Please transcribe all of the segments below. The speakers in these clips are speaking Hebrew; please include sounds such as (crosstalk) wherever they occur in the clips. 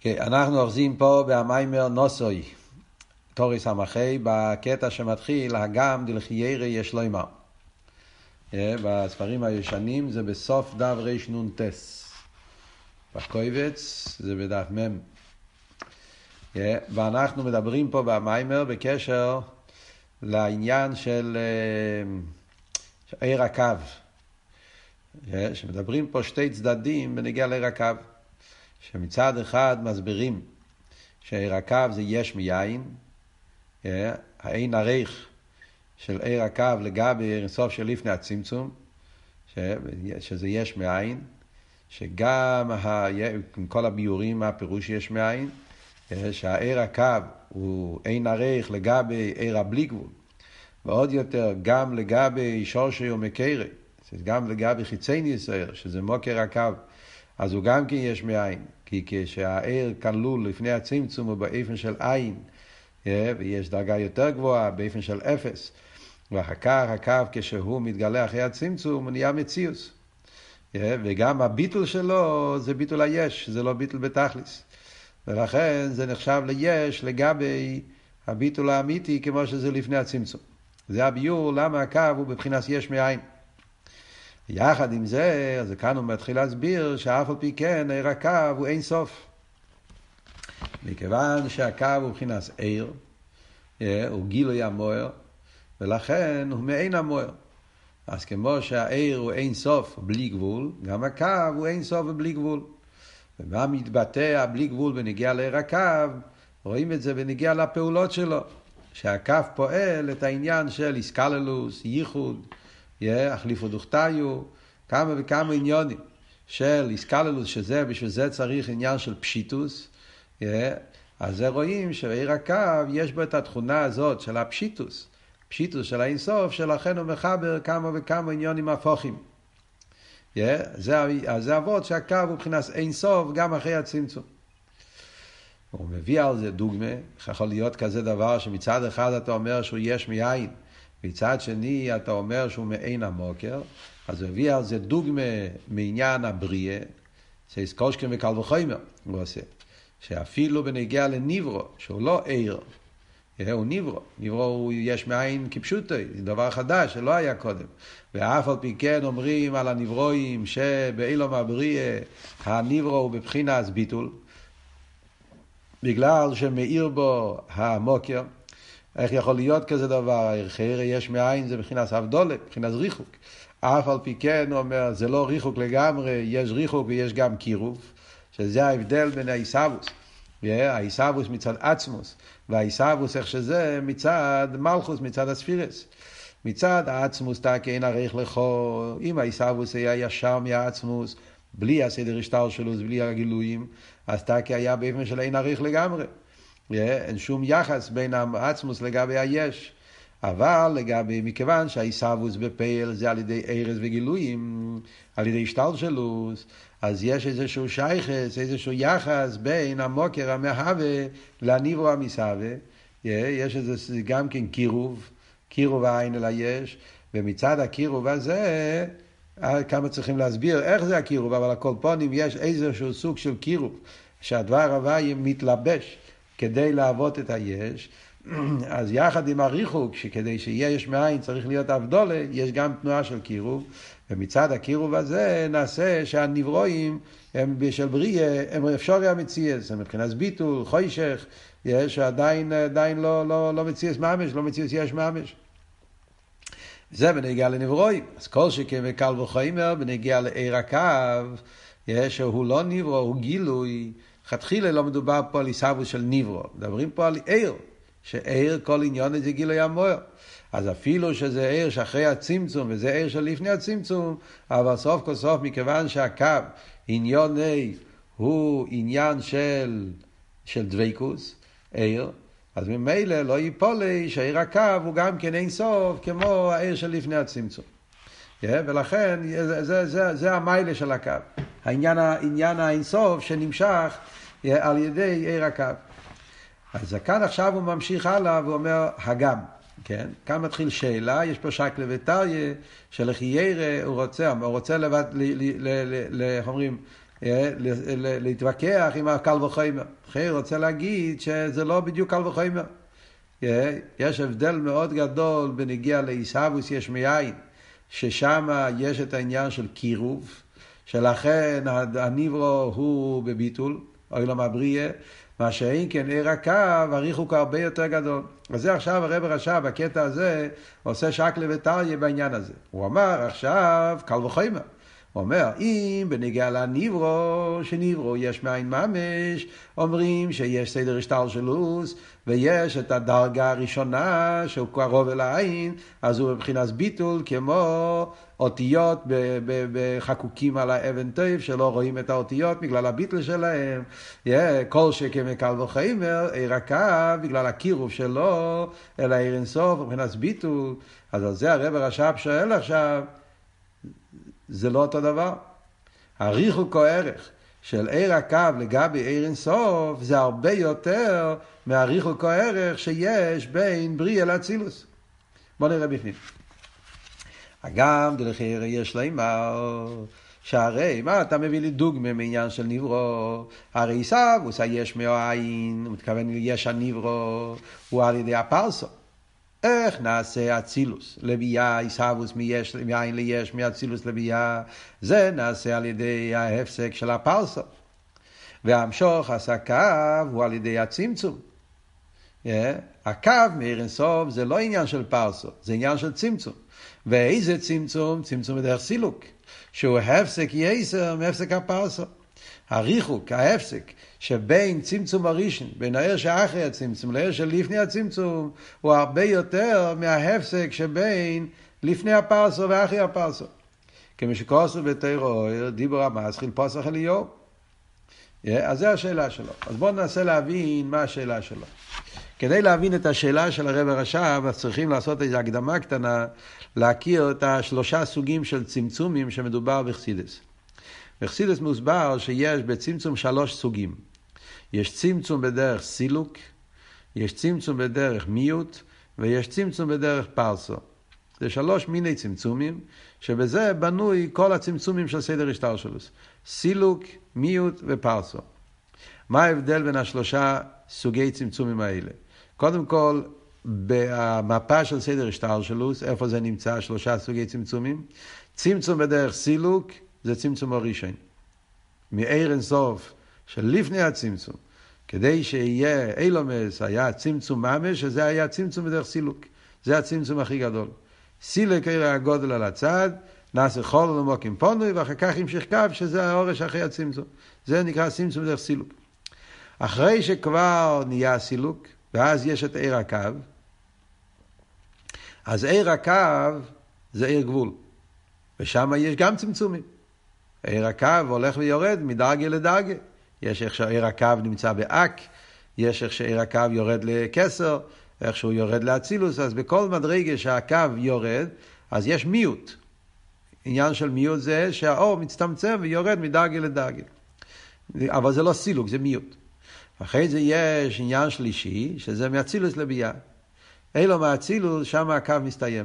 Okay, אנחנו אוחזים פה במיימר נוסוי, תורי סמכי, בקטע שמתחיל, הגם דלחיירי יש לו אמר. Yeah, בספרים הישנים זה בסוף דף רנ"ט. בקויבץ זה בדף מ'. Yeah, ואנחנו מדברים פה במיימר בקשר לעניין של uh, עיר הקו. שמדברים פה שתי צדדים בנגיע לעיר הקו. שמצד אחד מסבירים שעיר הקו זה יש מיין, האין עריך של עיר הקו לגבי אינסוף של לפני הצמצום, שזה יש מאין, שגם ה... עם כל הביורים מה הפירוש יש מאין, שהעיר הקו הוא אין עריך לגבי עיר הבלי גבול, ועוד יותר גם לגבי שורשי ומקרי, גם לגבי חיצי ניסייר, שזה מוקר הקו. אז הוא גם כן יש מאין. כי כשהעיר כלול לפני הצמצום הוא באופן של עין, ויש דרגה יותר גבוהה באופן של אפס, ואחר כך הקו כשהוא מתגלה אחרי הצמצום הוא נהיה מציאוס. וגם הביטול שלו זה ביטול היש, זה לא ביטול בתכליס. ולכן זה נחשב ליש לגבי הביטול האמיתי כמו שזה לפני הצמצום. זה הביור למה הקו הוא בבחינת יש מאין. יחד עם זה, אז כאן הוא מתחיל להסביר שאף על פי כן עיר הקו הוא אין סוף. מכיוון שהקו הוא מבחינת עיר, אה, הוא גילוי המוער, ולכן הוא מעין המוער. אז כמו שהעיר הוא אין סוף בלי גבול, גם הקו הוא אין סוף ובלי גבול. ומה מתבטא הבלי גבול בנגיע לעיר הקו? רואים את זה בנגיע לפעולות שלו. שהקו פועל את העניין של איסקללוס, ייחוד, החליפו דוכתיו, כמה וכמה עניונים של איסקללוס, שזה, בשביל זה צריך עניין של פשיטוס. אז זה רואים שבעיר הקו יש בו את התכונה הזאת של הפשיטוס, פשיטוס של האינסוף, שלכן הוא מחבר כמה וכמה עניונים הפוכים. זה, זה אבות שהקו הוא מבחינת אינסוף גם אחרי הצמצום. הוא מביא על זה דוגמה, יכול להיות כזה דבר שמצד אחד אתה אומר שהוא יש מאין, מצד שני אתה אומר שהוא מעין המוקר, אז הוא הביא על זה דוגמה מעניין הבריאה, קושקן וקל וחומר, הוא עושה, שאפילו בנגיע לניברו, שהוא לא עיר, הוא ניברו, ניברו הוא יש מאין כפשוטו, זה דבר חדש שלא היה קודם. ואף על פי כן אומרים על הניברואים שבאילום הבריאה הניברו הוא בבחינת ביטול, בגלל שמאיר בו המוקר. איך יכול להיות כזה דבר? חיירה יש מאין זה מבחינת אבדולת, מבחינת ריחוק. אף על פי כן הוא אומר, זה לא ריחוק לגמרי, יש ריחוק ויש גם קירוב, שזה ההבדל בין העיסאוווס. העיסאוווס מצד עצמוס, והעיסאוווס איך שזה מצד מלכוס, מצד הספירס. מצד העצמוס תקי אין ערך לכו, אם העיסאוווס היה ישר מהעצמוס, בלי הסדר השטר שלו, בלי הגילויים, אז תקי היה באופן של אין ערך לגמרי. אין שום יחס בין העצמוס לגבי היש. אבל לגבי, מכיוון שהעיסאוווס בפייל זה על ידי ארז וגילויים, על ידי השתלשלוס, אז יש איזשהו שייכס, איזשהו יחס בין המוקר המהווה לניברו המסהווה. יש איזה גם כן קירוב, קירוב העין אל היש, ומצד הקירוב הזה, כמה צריכים להסביר איך זה הקירוב, אבל הכל פונים יש איזשהו סוג של קירוב, שהדבר הוואי מתלבש כדי להוות את היש. (clears throat) אז יחד עם הריחוק, שכדי שיהיה יש מאין צריך להיות אבדולה, יש גם תנועה של קירוב, ומצד הקירוב הזה נעשה שהנברואים הם של בריאה, הם אפשרי המציאס, הם מבחינת ביטול, חוישך, יש עדיין, עדיין לא, לא, לא מציאס ממש, לא מציאס יש ממש. זה בנגיע לנברואים. אז כל שכן וקל וחומר, בנגיע לעיר הקו, שהוא לא נברו, הוא גילוי. לכתחילה לא מדובר פה על עיסאוווס של נברו, מדברים פה על עיר. שעיר כל עניון זה גילוי המוער. אז אפילו שזה עיר שאחרי הצמצום, וזה עיר של לפני הצמצום, אבל סוף כל סוף, מכיוון שהקו עניון A הוא עניין של, של דבקוס, עיר, אז ממילא לא ייפול לי שעיר הקו הוא גם כן אין סוף כמו העיר של לפני הצמצום. Yeah, ולכן זה, זה, זה, זה המיילה של הקו. העניין, העניין האינסוף שנמשך על ידי עיר הקו. אז כאן עכשיו הוא ממשיך הלאה ואומר הגם, כן? כאן מתחיל שאלה, יש פה שקלה וטריה, שלחיירה הוא רוצה, הוא רוצה לבד, איך אומרים, להתווכח עם הקל וחומר. אחר רוצה להגיד שזה לא בדיוק קל וחומר. יש הבדל מאוד גדול בנגיע לעיסאוווס יש מאין, ששם יש את העניין של קירוב, שלכן הניברו הוא בביטול, אוי לו מבריה, מה שאין כן עיר הקו, הריחוק הרבה יותר גדול. וזה עכשיו הרב רשע בקטע הזה עושה שקלה וטריה בעניין הזה. הוא אמר עכשיו קל וחומר. אומר, אם בנגיע לניברו, שניברו יש מאין ממש, אומרים שיש סדר השתלשלוס, ויש את הדרגה הראשונה שהוא קרוב אל העין, אז הוא מבחינת ביטול כמו אותיות בחקוקים על האבן טוב, שלא רואים את האותיות בגלל הביטול שלהם. כל שכן מקל וחיימר, עיר הקו, בגלל הקירוב שלו, אל העיר אינסוף, מבחינת ביטול. אז על זה הרב הרש"פ שואל עכשיו, זה לא אותו דבר. הריחוק או ערך של עיר הקו לגבי עיר אינסוף זה הרבה יותר מהריחוק או ערך שיש בין בריאה לאצילוס. בוא נראה בפנים. הגם דלחיר יש לימר, שהרי, מה אתה מביא לי דוגמה מעניין של נברו? הרי עשיו, הוא עושה יש מאין, הוא מתכוון יש הנברו, הוא על ידי הפרסו. איך נעשה אצילוס לביאה, עיסאוווס מאין ליש, מאצילוס לביאה, זה נעשה על ידי ההפסק של הפרסו. והמשוך עסקיו הוא על ידי הצמצום. Yeah. הקו מאיר אינסוף זה לא עניין של פרסו, זה עניין של צמצום. ואיזה צמצום? צמצום בדרך סילוק, שהוא הפסק יסר מהפסק הפרסו. הריחוק, ההפסק, שבין צמצום הראשון, בין הער שאחרי הצמצום לער שלפני הצמצום, הוא הרבה יותר מההפסק שבין לפני הפרסו ואחרי הפרסו. כמו שכוסו בתירו, דיבור המסחיל פוסח אליהו. אז זו השאלה שלו. אז בואו ננסה להבין מה השאלה שלו. כדי להבין את השאלה של הרב הרש"ב, אז צריכים לעשות איזו הקדמה קטנה, להכיר את השלושה סוגים של צמצומים שמדובר בחסידס. בחסידס מוסבר שיש בצמצום שלוש סוגים. יש צמצום בדרך סילוק, יש צמצום בדרך מיעוט, ויש צמצום בדרך פרסו. זה שלוש מיני צמצומים, שבזה בנוי כל הצמצומים של סדר השטלשלוס. סילוק, מיעוט ופרסו. מה ההבדל בין השלושה סוגי צמצומים האלה? קודם כל, במפה של סדר השטלשלוס, איפה זה נמצא, שלושה סוגי צמצומים? צמצום בדרך סילוק זה צמצום הראשון. מאיר אינסוף של לפני הצמצום, כדי שיהיה אילומס, היה צמצום ממש, שזה היה צמצום בדרך סילוק. זה הצמצום הכי גדול. סילק עיר הגודל על הצד, נעשה חול ומוקים פונוי, ואחר כך המשיך קו, שזה האורש אחרי הצמצום. זה נקרא צמצום בדרך סילוק. אחרי שכבר נהיה סילוק, ואז יש את עיר הקו, אז עיר הקו זה עיר גבול, ושם יש גם צמצומים. עיר הקו הולך ויורד מדרגה לדרגה. יש איך שעיר הקו נמצא באק, יש איך שעיר הקו יורד לכסר, איך שהוא יורד לאצילוס, אז בכל מדרגה שהקו יורד, אז יש מיעוט. עניין של מיעוט זה שהאור מצטמצם ויורד מדרגה לדרגה. אבל זה לא סילוק, זה מיעוט. אחרי זה יש עניין שלישי, שזה מאצילוס לביאה. אילו מאצילוס, שם הקו מסתיים.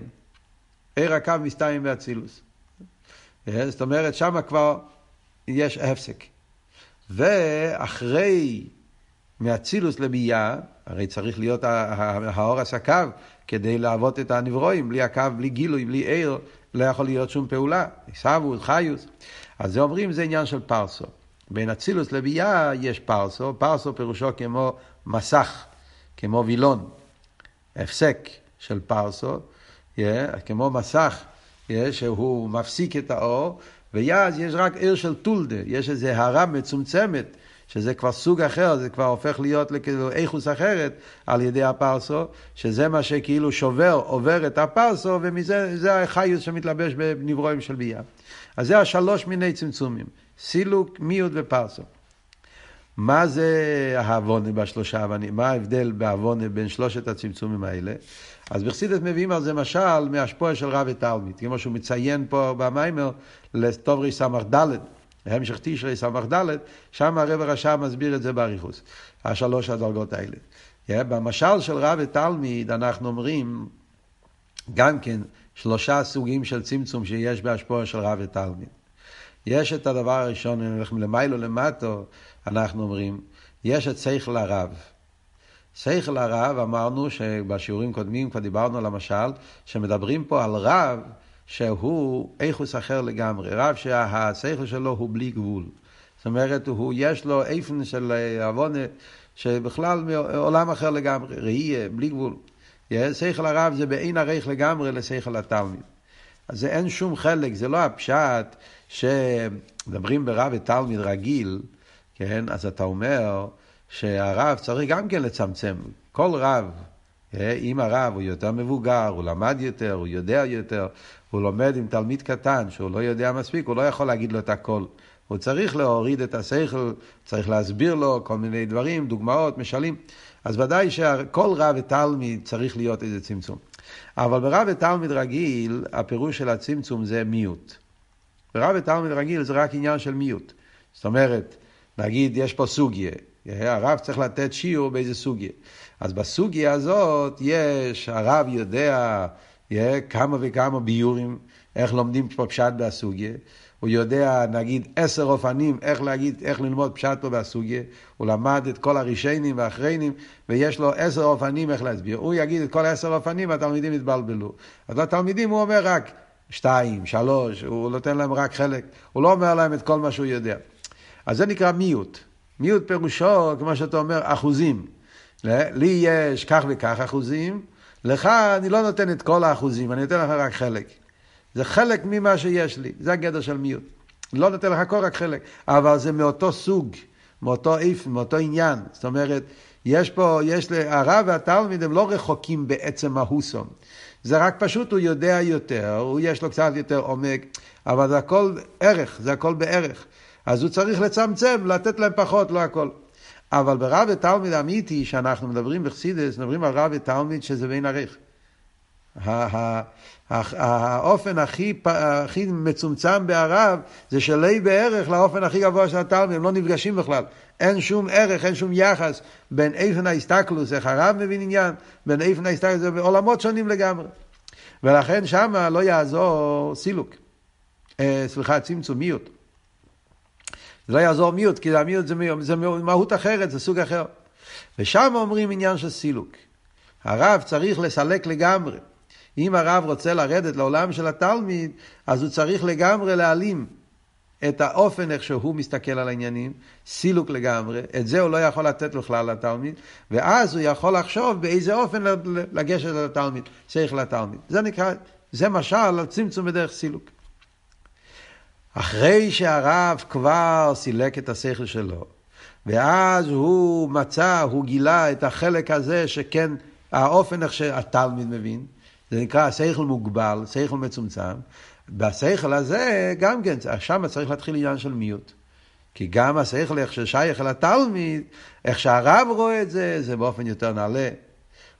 עיר הקו מסתיים באצילוס. אה, זאת אומרת, שם כבר יש הפסק. ואחרי מאצילוס לביאה, הרי צריך להיות האור הסקו כדי לעבוד את הנברואים, בלי הקו, בלי גילוי, בלי עיר, לא יכול להיות שום פעולה. עיסאוווס, חיוס. אז זה אומרים, זה עניין של פרסו. בין אצילוס לביאה יש פרסו, פרסו פירושו כמו מסך, כמו וילון, הפסק של פרסו, yeah, כמו מסך שהוא מפסיק את האור, ואז יש רק עיר של טולדה, יש איזו הערה מצומצמת, שזה כבר סוג אחר, זה כבר הופך להיות לכאילו איכוס אחרת על ידי הפרסו, שזה מה שכאילו שובר, עובר את הפרסו, ומזה החיוס שמתלבש בנברואים של ביה. אז זה השלוש מיני צמצומים. סילוק, מיעוט ופרסו. מה זה העוונה בשלושה אבנים? מה ההבדל בעוונה בין שלושת הצמצומים האלה? אז בחסידס מביאים על זה משל מהשפוע של רב ותלמיד, כמו שהוא מציין פה במיימר לטוב ס"ד, המשך תשרי ס"ד, שם הרב הרשע מסביר את זה באריכוס, השלוש הדרגות האלה. Yeah, במשל של רב ותלמיד אנחנו אומרים גם כן שלושה סוגים של צמצום שיש בהשפוע של רב ותלמיד. יש את הדבר הראשון, אם נלך מלמיילו למטו, אנחנו אומרים, יש את שכל הרב. שכל הרב, אמרנו שבשיעורים קודמים כבר דיברנו על המשל, שמדברים פה על רב שהוא איכוס אחר לגמרי, רב שהשכל שלו הוא בלי גבול. זאת אומרת, הוא, יש לו איפן של עוונה שבכלל מעולם אחר לגמרי, ראייה, בלי גבול. שכל הרב זה באין ערך לגמרי לשכל התלמיד. אז זה אין שום חלק, זה לא הפשט שמדברים ברב ותלמיד רגיל, כן? אז אתה אומר שהרב צריך גם כן לצמצם. כל רב, אם הרב הוא יותר מבוגר, הוא למד יותר, הוא יודע יותר, הוא לומד עם תלמיד קטן שהוא לא יודע מספיק, הוא לא יכול להגיד לו את הכל. הוא צריך להוריד את השכל, צריך להסביר לו כל מיני דברים, דוגמאות, משלים. אז ודאי שכל רב ותלמיד צריך להיות איזה צמצום. אבל ברב ותלמיד רגיל, הפירוש של הצמצום זה מיעוט. ברב ותלמיד רגיל זה רק עניין של מיעוט. זאת אומרת, נגיד יש פה סוגיה, הרב צריך לתת שיעור באיזה סוגיה. אז בסוגיה הזאת יש, הרב יודע כמה וכמה ביורים, איך לומדים פה פשט בסוגיה. הוא יודע, נגיד, עשר אופנים איך להגיד, איך ללמוד פשט פה בסוגיה, הוא למד את כל הרישיינים והאחריינים, ויש לו עשר אופנים איך להסביר. הוא יגיד את כל עשר אופנים, התלמידים יתבלבלו. אז לתלמידים הוא אומר רק שתיים, שלוש, הוא נותן להם רק חלק, הוא לא אומר להם את כל מה שהוא יודע. אז זה נקרא מיעוט. מיעוט פירושו, כמו שאתה אומר, אחוזים. לי יש כך וכך אחוזים, לך אני לא נותן את כל האחוזים, אני נותן לך רק חלק. זה חלק ממה שיש לי, זה הגדר של מיעוט. לא נותן לך כל רק חלק, אבל זה מאותו סוג, מאותו איפן, מאותו עניין. זאת אומרת, יש פה, יש, הרב והתלמיד הם לא רחוקים בעצם מהוסום. זה רק פשוט, הוא יודע יותר, הוא יש לו קצת יותר עומק, אבל זה הכל ערך, זה הכל בערך. אז הוא צריך לצמצם, לתת להם פחות, לא הכל. אבל ברב ותלמיד אמיתי, שאנחנו מדברים בחסידס, מדברים על רב ותלמיד שזה בין ערך. האופן הכי, הכי מצומצם בערב זה שלי בערך לאופן הכי גבוה של התלמיד, הם לא נפגשים בכלל. אין שום ערך, אין שום יחס בין איפן ההסתכלוס, איך הרב מבין עניין, בין איפן ההסתכלוס, זה בעולמות שונים לגמרי. ולכן שמה לא יעזור סילוק, אה, סליחה, צמצומיות. זה לא יעזור מיעוט, כי המיעוט זה, זה מהות אחרת, זה סוג אחר. ושם אומרים עניין של סילוק. הרב צריך לסלק לגמרי. אם הרב רוצה לרדת לעולם של התלמיד, אז הוא צריך לגמרי להעלים את האופן איך שהוא מסתכל על העניינים, סילוק לגמרי, את זה הוא לא יכול לתת בכלל לתלמיד, ואז הוא יכול לחשוב באיזה אופן לגשת לתלמיד, צריך לתלמיד. זה נקרא, זה משל על צמצום בדרך סילוק. אחרי שהרב כבר סילק את השכל שלו, ואז הוא מצא, הוא גילה את החלק הזה שכן, האופן איך שהתלמיד מבין, זה נקרא שכל מוגבל, שכל מצומצם. בשכל הזה גם כן, שם צריך להתחיל עניין של מיעוט. כי גם השכל איך ששייך אל התלמיד, איך שהרב רואה את זה, זה באופן יותר נעלה.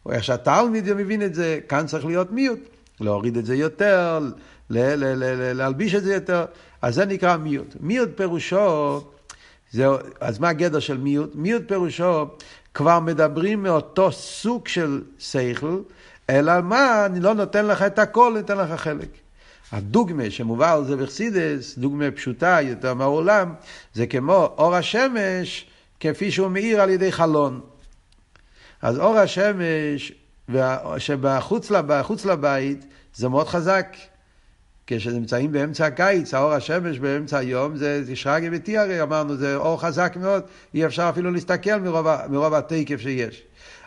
או איך שהתלמיד מבין את זה, כאן צריך להיות מיעוט. להוריד את זה יותר, ל- ל- ל- להלביש את זה יותר. אז זה נקרא מיעוט. מיעוט פירושו, זה, אז מה הגדר של מיעוט? מיעוט פירושו, כבר מדברים מאותו סוג של שכל, אלא מה, אני לא נותן לך את הכל, נותן לך חלק. הדוגמה שמובא על זה בחסידס, דוגמה פשוטה יותר מהעולם, זה כמו אור השמש כפי שהוא מאיר על ידי חלון. אז אור השמש שבחוץ לבית זה מאוד חזק. כשנמצאים באמצע הקיץ, האור השמש באמצע היום זה שרגי וטי הרי, אמרנו, זה אור חזק מאוד, אי אפשר אפילו להסתכל מרוב, מרוב התקף שיש.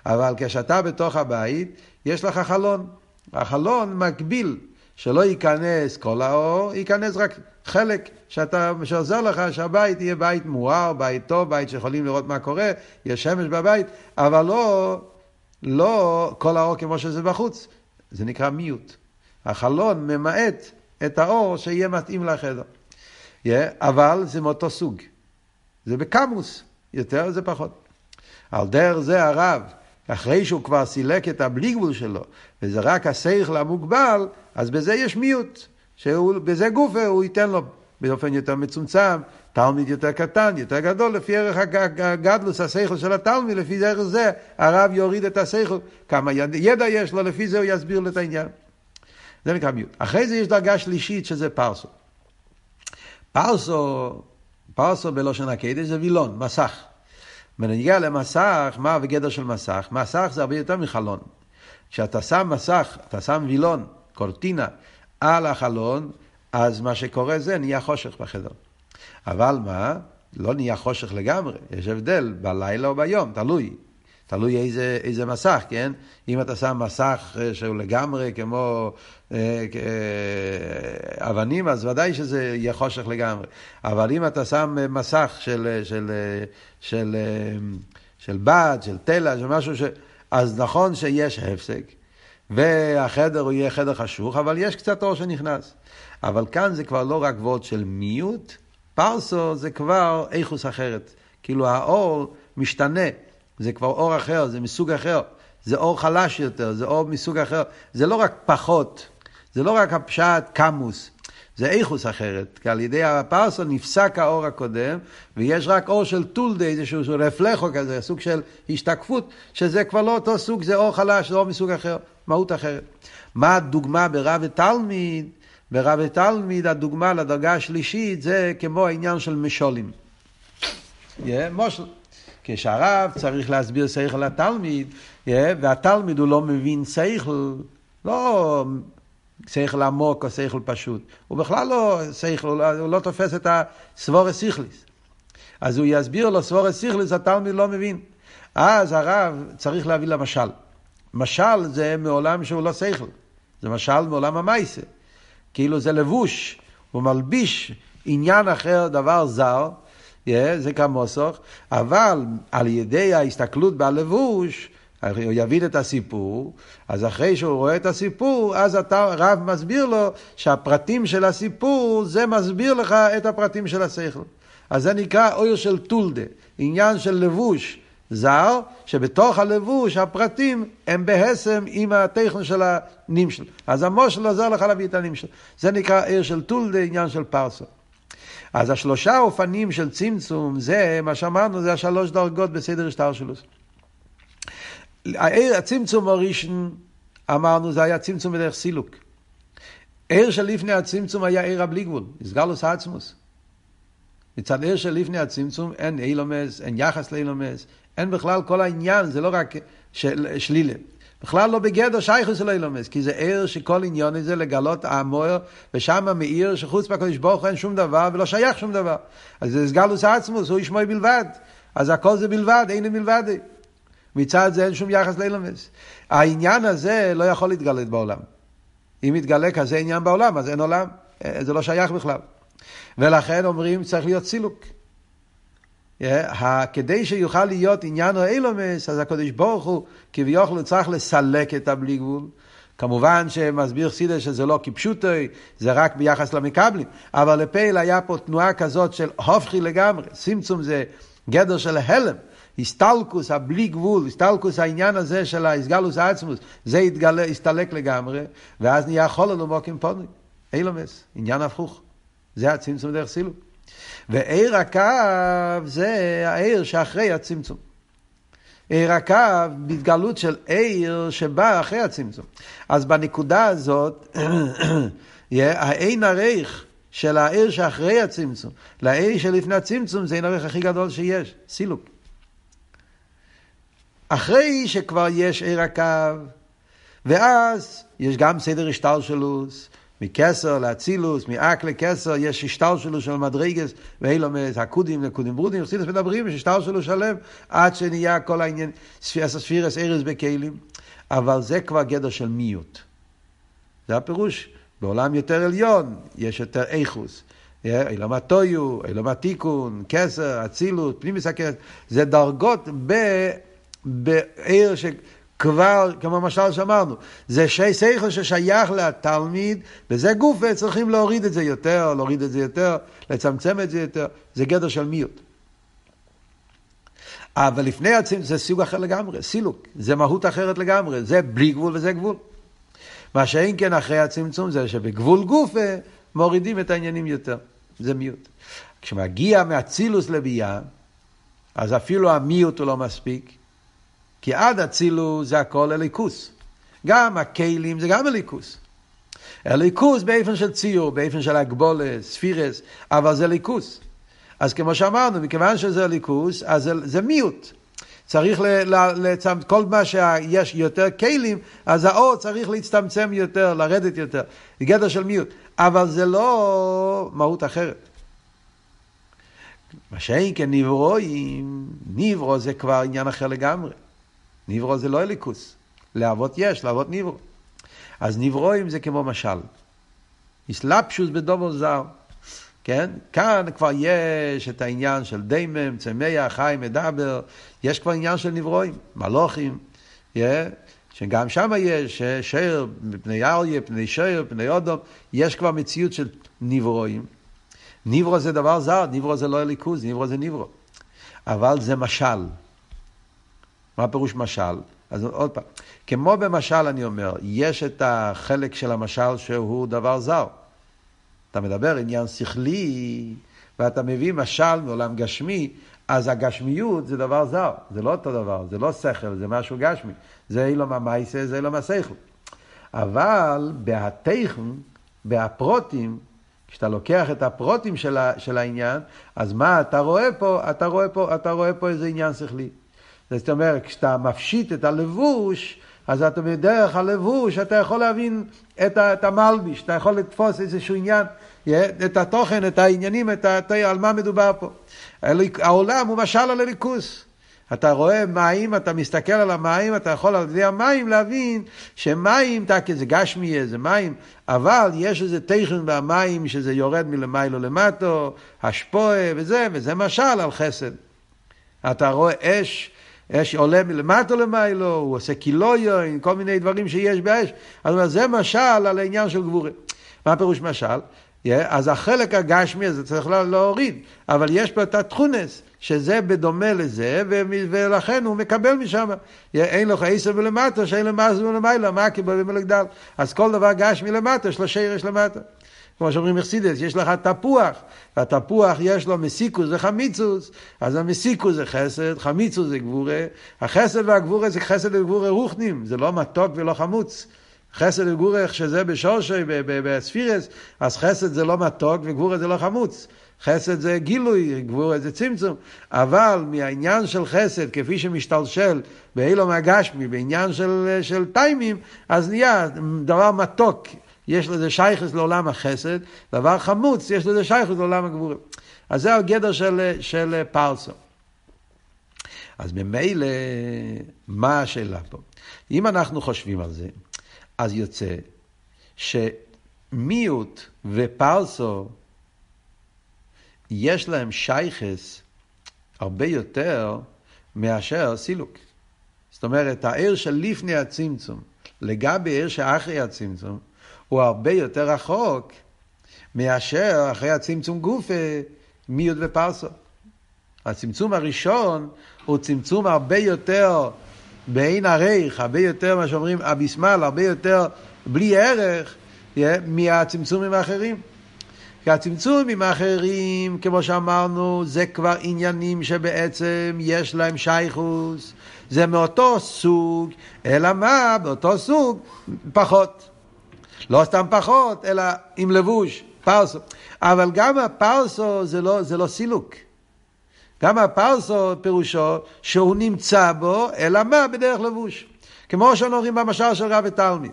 אבל כשאתה בתוך הבית, יש לך חלון. החלון מקביל, שלא ייכנס כל האור, ייכנס רק חלק שאתה, שעוזר לך שהבית יהיה בית מואר, בית טוב, בית שיכולים לראות מה קורה, יש שמש בבית, אבל לא, לא כל האור כמו שזה בחוץ. זה נקרא מיעוט. החלון ממעט את האור שיהיה מתאים לחדר. Yeah, אבל זה מאותו סוג. זה בקמוס, יותר זה פחות. על דרך זה הרב, אחרי שהוא כבר סילק את הבלי גבול שלו, וזה רק השכל המוגבל, אז בזה יש מיעוט, שבזה גופה הוא ייתן לו באופן יותר מצומצם, תלמיד יותר קטן, יותר גדול, לפי ערך הגדלוס, השכל של התלמיד, לפי ערך זה הרב יוריד את השכל, כמה ידע יש לו, לפי זה הוא יסביר לו את העניין. זה נקרא מיעוט. אחרי זה יש דרגה שלישית שזה פרסו. פרסו, פרסו בלושן הקדש זה וילון, מסך. בנגיע למסך, מה הגדר של מסך? מסך זה הרבה יותר מחלון. כשאתה שם מסך, אתה שם וילון, קורטינה, על החלון, אז מה שקורה זה נהיה חושך בחדר. אבל מה? לא נהיה חושך לגמרי, יש הבדל בלילה או ביום, תלוי. תלוי איזה, איזה מסך, כן? אם אתה שם מסך אה, שהוא לגמרי כמו אה, אה, אבנים, אז ודאי שזה יהיה חושך לגמרי. אבל אם אתה שם מסך של, של, של, של בד, של תלע, של משהו ש... אז נכון שיש הפסק, והחדר הוא יהיה חדר חשוך, אבל יש קצת אור שנכנס. אבל כאן זה כבר לא רק וורד של מיעוט, פרסו זה כבר איכוס אחרת. כאילו האור משתנה. זה כבר אור אחר, זה מסוג אחר. זה אור חלש יותר, זה אור מסוג אחר. זה לא רק פחות, זה לא רק הפשט קמוס, זה איכוס אחרת. כי על ידי הפרסו נפסק האור הקודם, ויש רק אור של טולדה, איזשהו רפלכו כזה, סוג של השתקפות, שזה כבר לא אותו סוג, זה אור חלש, זה אור מסוג אחר, מהות אחרת. מה הדוגמה ברב ותלמיד? ברב ותלמיד הדוגמה לדרגה השלישית זה כמו העניין של משולים. Yeah. כשהרב צריך להסביר שכל לתלמיד, והתלמיד הוא לא מבין שכל, לא שכל עמוק או שכל פשוט, הוא בכלל לא שכל, הוא לא, לא תופס את הסבורס סיכליס. אז הוא יסביר לו סבורס סיכליס, התלמיד לא מבין. אז הרב צריך להביא למשל. משל זה מעולם שהוא לא שכל, זה משל מעולם המייסה. כאילו זה לבוש, הוא מלביש עניין אחר, דבר זר, זה כמוסוך, אבל על ידי ההסתכלות בלבוש, הוא יבין את הסיפור, אז אחרי שהוא רואה את הסיפור, אז אתה, רב מסביר לו שהפרטים של הסיפור, זה מסביר לך את הפרטים של השכל. אז זה נקרא אויר של טולדה, עניין של לבוש זר, שבתוך הלבוש הפרטים הם בהסם עם הטכן של הנמשל. אז המושל עוזר לך להביא את הנמשל. זה נקרא עיר של טולדה, עניין של פרסו. אז השלושה אופנים של צמצום, זה, מה שאמרנו, זה השלוש דרגות בסדר השטר שלו. הצמצום הראשון, אמרנו, זה היה צמצום בדרך סילוק. עיר שלפני הצמצום היה עיר הבלי גבול, הסגלוס העצמוס. מצד עיר שלפני הצמצום אין אילומס, אין יחס לאילומס, אין בכלל כל העניין, זה לא רק של, שלילה. בכלל לא בגדר שייכוס אלוהי לומס, כי זה ער שכל עניון זה לגלות המוער, ושם מאיר שחוץ מהקדוש ברוך הוא אין שום דבר ולא שייך שום דבר. אז זה סגלוס עצמוס, הוא ישמוי בלבד. אז הכל זה בלבד, אין מלבד. מצד זה אין שום יחס לאילומס. העניין הזה לא יכול להתגלת בעולם. אם יתגלה כזה עניין בעולם, אז אין עולם. אה, זה לא שייך בכלל. ולכן אומרים צריך להיות סילוק. כדי שיוכל להיות עניין האילומס, אז הקדוש ברוך הוא כביכול צריך לסלק את הבלי גבול. כמובן שמסביר סידר שזה לא כפשוטוי, זה רק ביחס למקבלים, אבל לפייל היה פה תנועה כזאת של הופכי לגמרי, סימצום זה גדר של הלם, הסטלקוס, הבלי גבול, הסטלקוס העניין הזה של האסגלוס העצמוס, זה התגלה, הסתלק לגמרי, ואז נהיה חולו למוקים פונים, אילומס, עניין הפוך, זה הצמצום דרך סילוק. ועיר הקו זה העיר שאחרי הצמצום. עיר הקו בהתגלות של עיר שבא אחרי הצמצום. אז בנקודה הזאת, (clears throat) העין הריך של העיר שאחרי הצמצום, לעיר שלפני הצמצום, זה העין הריך הכי גדול שיש, סילוק. אחרי שכבר יש עיר הקו, ואז יש גם סדר השתלשלוס, מקסר לאצילוס, מאק לקסר, יש השטר שלו של מדרגס, ואילומס, הקודים לקודים ברודים, חסידס מדברים, יש השטר שלו שלם, עד שנהיה כל העניין, ספירס ארז בכלים, אבל זה כבר גדר של מיעוט. זה הפירוש, בעולם יותר עליון, יש יותר איכוס. אילום הטויו, אילום התיקון, כסר, אצילות, פנימיס הכסר, זה דרגות בעיר ש... כבר, כמו משל שאמרנו, זה שי שכל ששייך לתלמיד, וזה גוף וצריכים להוריד את זה יותר, להוריד את זה יותר, לצמצם את זה יותר, זה גדר של מיעוט. אבל לפני הצמצום זה סוג אחר לגמרי, סילוק, זה מהות אחרת לגמרי, זה בלי גבול וזה גבול. מה שאין כן אחרי הצמצום זה שבגבול גוף מורידים את העניינים יותר, זה מיעוט. כשמגיע מאצילוס לביאה, אז אפילו המיעוט הוא לא מספיק, כי עד אצילו זה הכל אליקוס. גם הכלים זה גם אליקוס. הליכוס באופן של ציור, באופן של הגבולת, ספירס, אבל זה ליכוס. אז כמו שאמרנו, מכיוון שזה ליכוס, אז זה, זה מיעוט. צריך לצמצם, כל מה שיש יותר כלים, אז האור צריך להצטמצם יותר, לרדת יותר. זה גדר של מיעוט. אבל זה לא מהות אחרת. מה שאין כן נברואים, נברו זה כבר עניין אחר לגמרי. נברו זה לא אליקוס. להבות יש, להבות נברו. אז נברואים זה כמו משל. אסלאפשוס בדובר זר. כן? כאן כבר יש את העניין של דיימם, צמח, חי, מדבר, יש כבר עניין של נברואים, מלוכים, yeah, שגם שם יש שיר, פני אריה, פני שיר, פני אודום, יש כבר מציאות של נברואים. נברו זה דבר זר, נברו זה לא ליכוז, נברו זה נברו. אבל זה משל. מה פירוש משל? אז עוד פעם, כמו במשל אני אומר, יש את החלק של המשל שהוא דבר זר. אתה מדבר עניין שכלי, ואתה מביא משל מעולם גשמי, אז הגשמיות זה דבר זר, זה לא אותו דבר, זה לא שכל, זה משהו גשמי. זה אילום המייסה, זה אילום השכל. אבל בהתכן, בהפרוטים, כשאתה לוקח את הפרוטים של, ה, של העניין, אז מה אתה רואה פה? אתה רואה פה, אתה רואה פה איזה עניין שכלי. זאת אומרת, כשאתה מפשיט את הלבוש, אז אתה בדרך הלבוש, אתה יכול להבין את, המלביש, אתה יכול לתפוס איזשהו עניין, את התוכן, את העניינים, את ה, על מה מדובר פה. העולם הוא משל על הליכוס. אתה רואה מים, אתה מסתכל על המים, אתה יכול על ידי המים להבין שמים, זה גשמי, זה מים, אבל יש איזה תכן במים שזה יורד מלמיילו למטו, השפועה וזה, וזה משל על חסד. אתה רואה אש, אש עולה מלמטו למיילו, הוא עושה קילויו, כל מיני דברים שיש באש. אז זה משל על העניין של גבורה. מה פירוש משל? אז החלק הגשמי הזה צריך להוריד, אבל יש פה את התכונס, שזה בדומה לזה, ולכן הוא מקבל משם. אין לך עשר ולמטה, שאין לו מס ולמעלה, מה כי בו ומלגדל. אז כל דבר גשמי למטה, יש לו שרש למטה. כמו שאומרים מחסידס, יש לך תפוח, והתפוח יש לו מסיקוס וחמיצוס, אז המסיקוס זה חסד, חמיצוס זה גבורה, החסד והגבורה זה חסד וגבורה רוחנים, זה לא מתוק ולא חמוץ. חסד וגבורה, שזה בשורשי, בספירס, אז חסד זה לא מתוק וגבורה זה לא חמוץ. חסד זה גילוי, גבורה זה צמצום, אבל מהעניין של חסד, כפי שמשתלשל באילום הגשמי, בעניין של, של טיימים, אז נהיה דבר מתוק. יש לזה שייכס לעולם החסד, דבר חמוץ, יש לזה שייכס לעולם הגבורה. אז זה הגדר של, של פרסו. אז ממילא, מה השאלה פה? אם אנחנו חושבים על זה, אז יוצא שמיעוט ופרסו, יש להם שייכס הרבה יותר מאשר סילוק. זאת אומרת, העיר של לפני הצמצום, לגבי עיר שאחרי הצמצום, הוא הרבה יותר רחוק מאשר אחרי הצמצום גופה, מיעוט ופרסו. הצמצום הראשון הוא צמצום הרבה יותר בעין הריך, הרבה יותר, מה שאומרים, אביסמל, הרבה יותר בלי ערך מהצמצומים האחרים. כי הצמצומים האחרים, כמו שאמרנו, זה כבר עניינים שבעצם יש להם שייכוס, זה מאותו סוג, אלא מה? באותו סוג פחות. לא סתם פחות, אלא עם לבוש, פרסו. אבל גם הפרסו זה לא, זה לא סילוק. גם הפרסו פירושו שהוא נמצא בו, אלא מה? בדרך לבוש. כמו שאנחנו אומרים במשל של רב ותלמיד.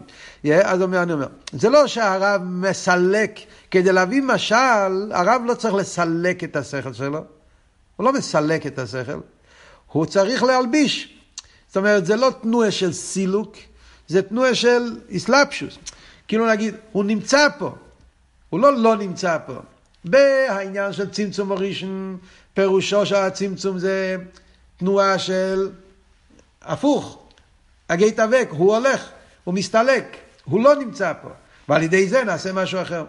אז אומר, אני אומר, זה לא שהרב מסלק, כדי להביא משל, הרב לא צריך לסלק את השכל שלו, הוא לא מסלק את השכל, הוא צריך להלביש. זאת אומרת, זה לא תנועה של סילוק, זה תנועה של אסלאפשוס. כאילו להגיד, הוא נמצא פה, הוא לא לא נמצא פה. בעניין של צמצום הראשון, פירושו של הצמצום זה תנועה של הפוך. הגית אבק, הוא הולך, הוא מסתלק, הוא לא נמצא פה. ועל ידי זה נעשה משהו אחר.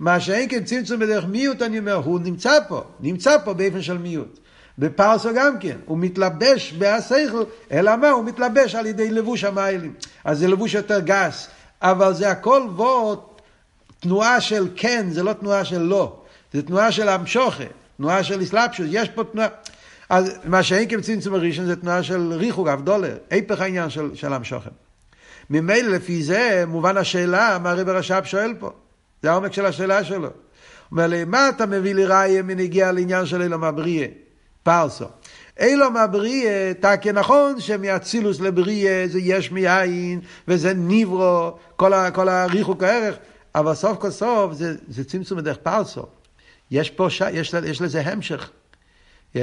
מה שאין כן צמצום בדרך מיעוט, אני אומר, הוא נמצא פה, נמצא פה באופן של מיעוט. בפרסו גם כן, הוא מתלבש בהשכל, אלא מה? הוא מתלבש על ידי לבוש המיילים. אז זה לבוש יותר גס, אבל זה הכל וורד, תנועה של כן, זה לא תנועה של לא. זה תנועה של המשוכה, תנועה של אסלאפשוס, יש פה תנועה. אז מה שאין כמצמצום הראשון זה תנועה של ריחוק, אבדולר, היפך העניין של, של המשוכם. ממילא לפי זה מובן השאלה מה הרב הרש"פ שואל פה. זה העומק של השאלה שלו. הוא אומר לי, מה אתה מביא לי ראיה מנגיע לעניין של אילום הבריא? פרסו. אילום הבריא, תקי נכון שמאצילוס לבריא זה יש מאין וזה ניברו, כל, ה, כל הריחוק הערך, אבל סוף כל סוף זה, זה צמצום בדרך פרסו. יש פה, ש... יש, יש לזה המשך. Yeah?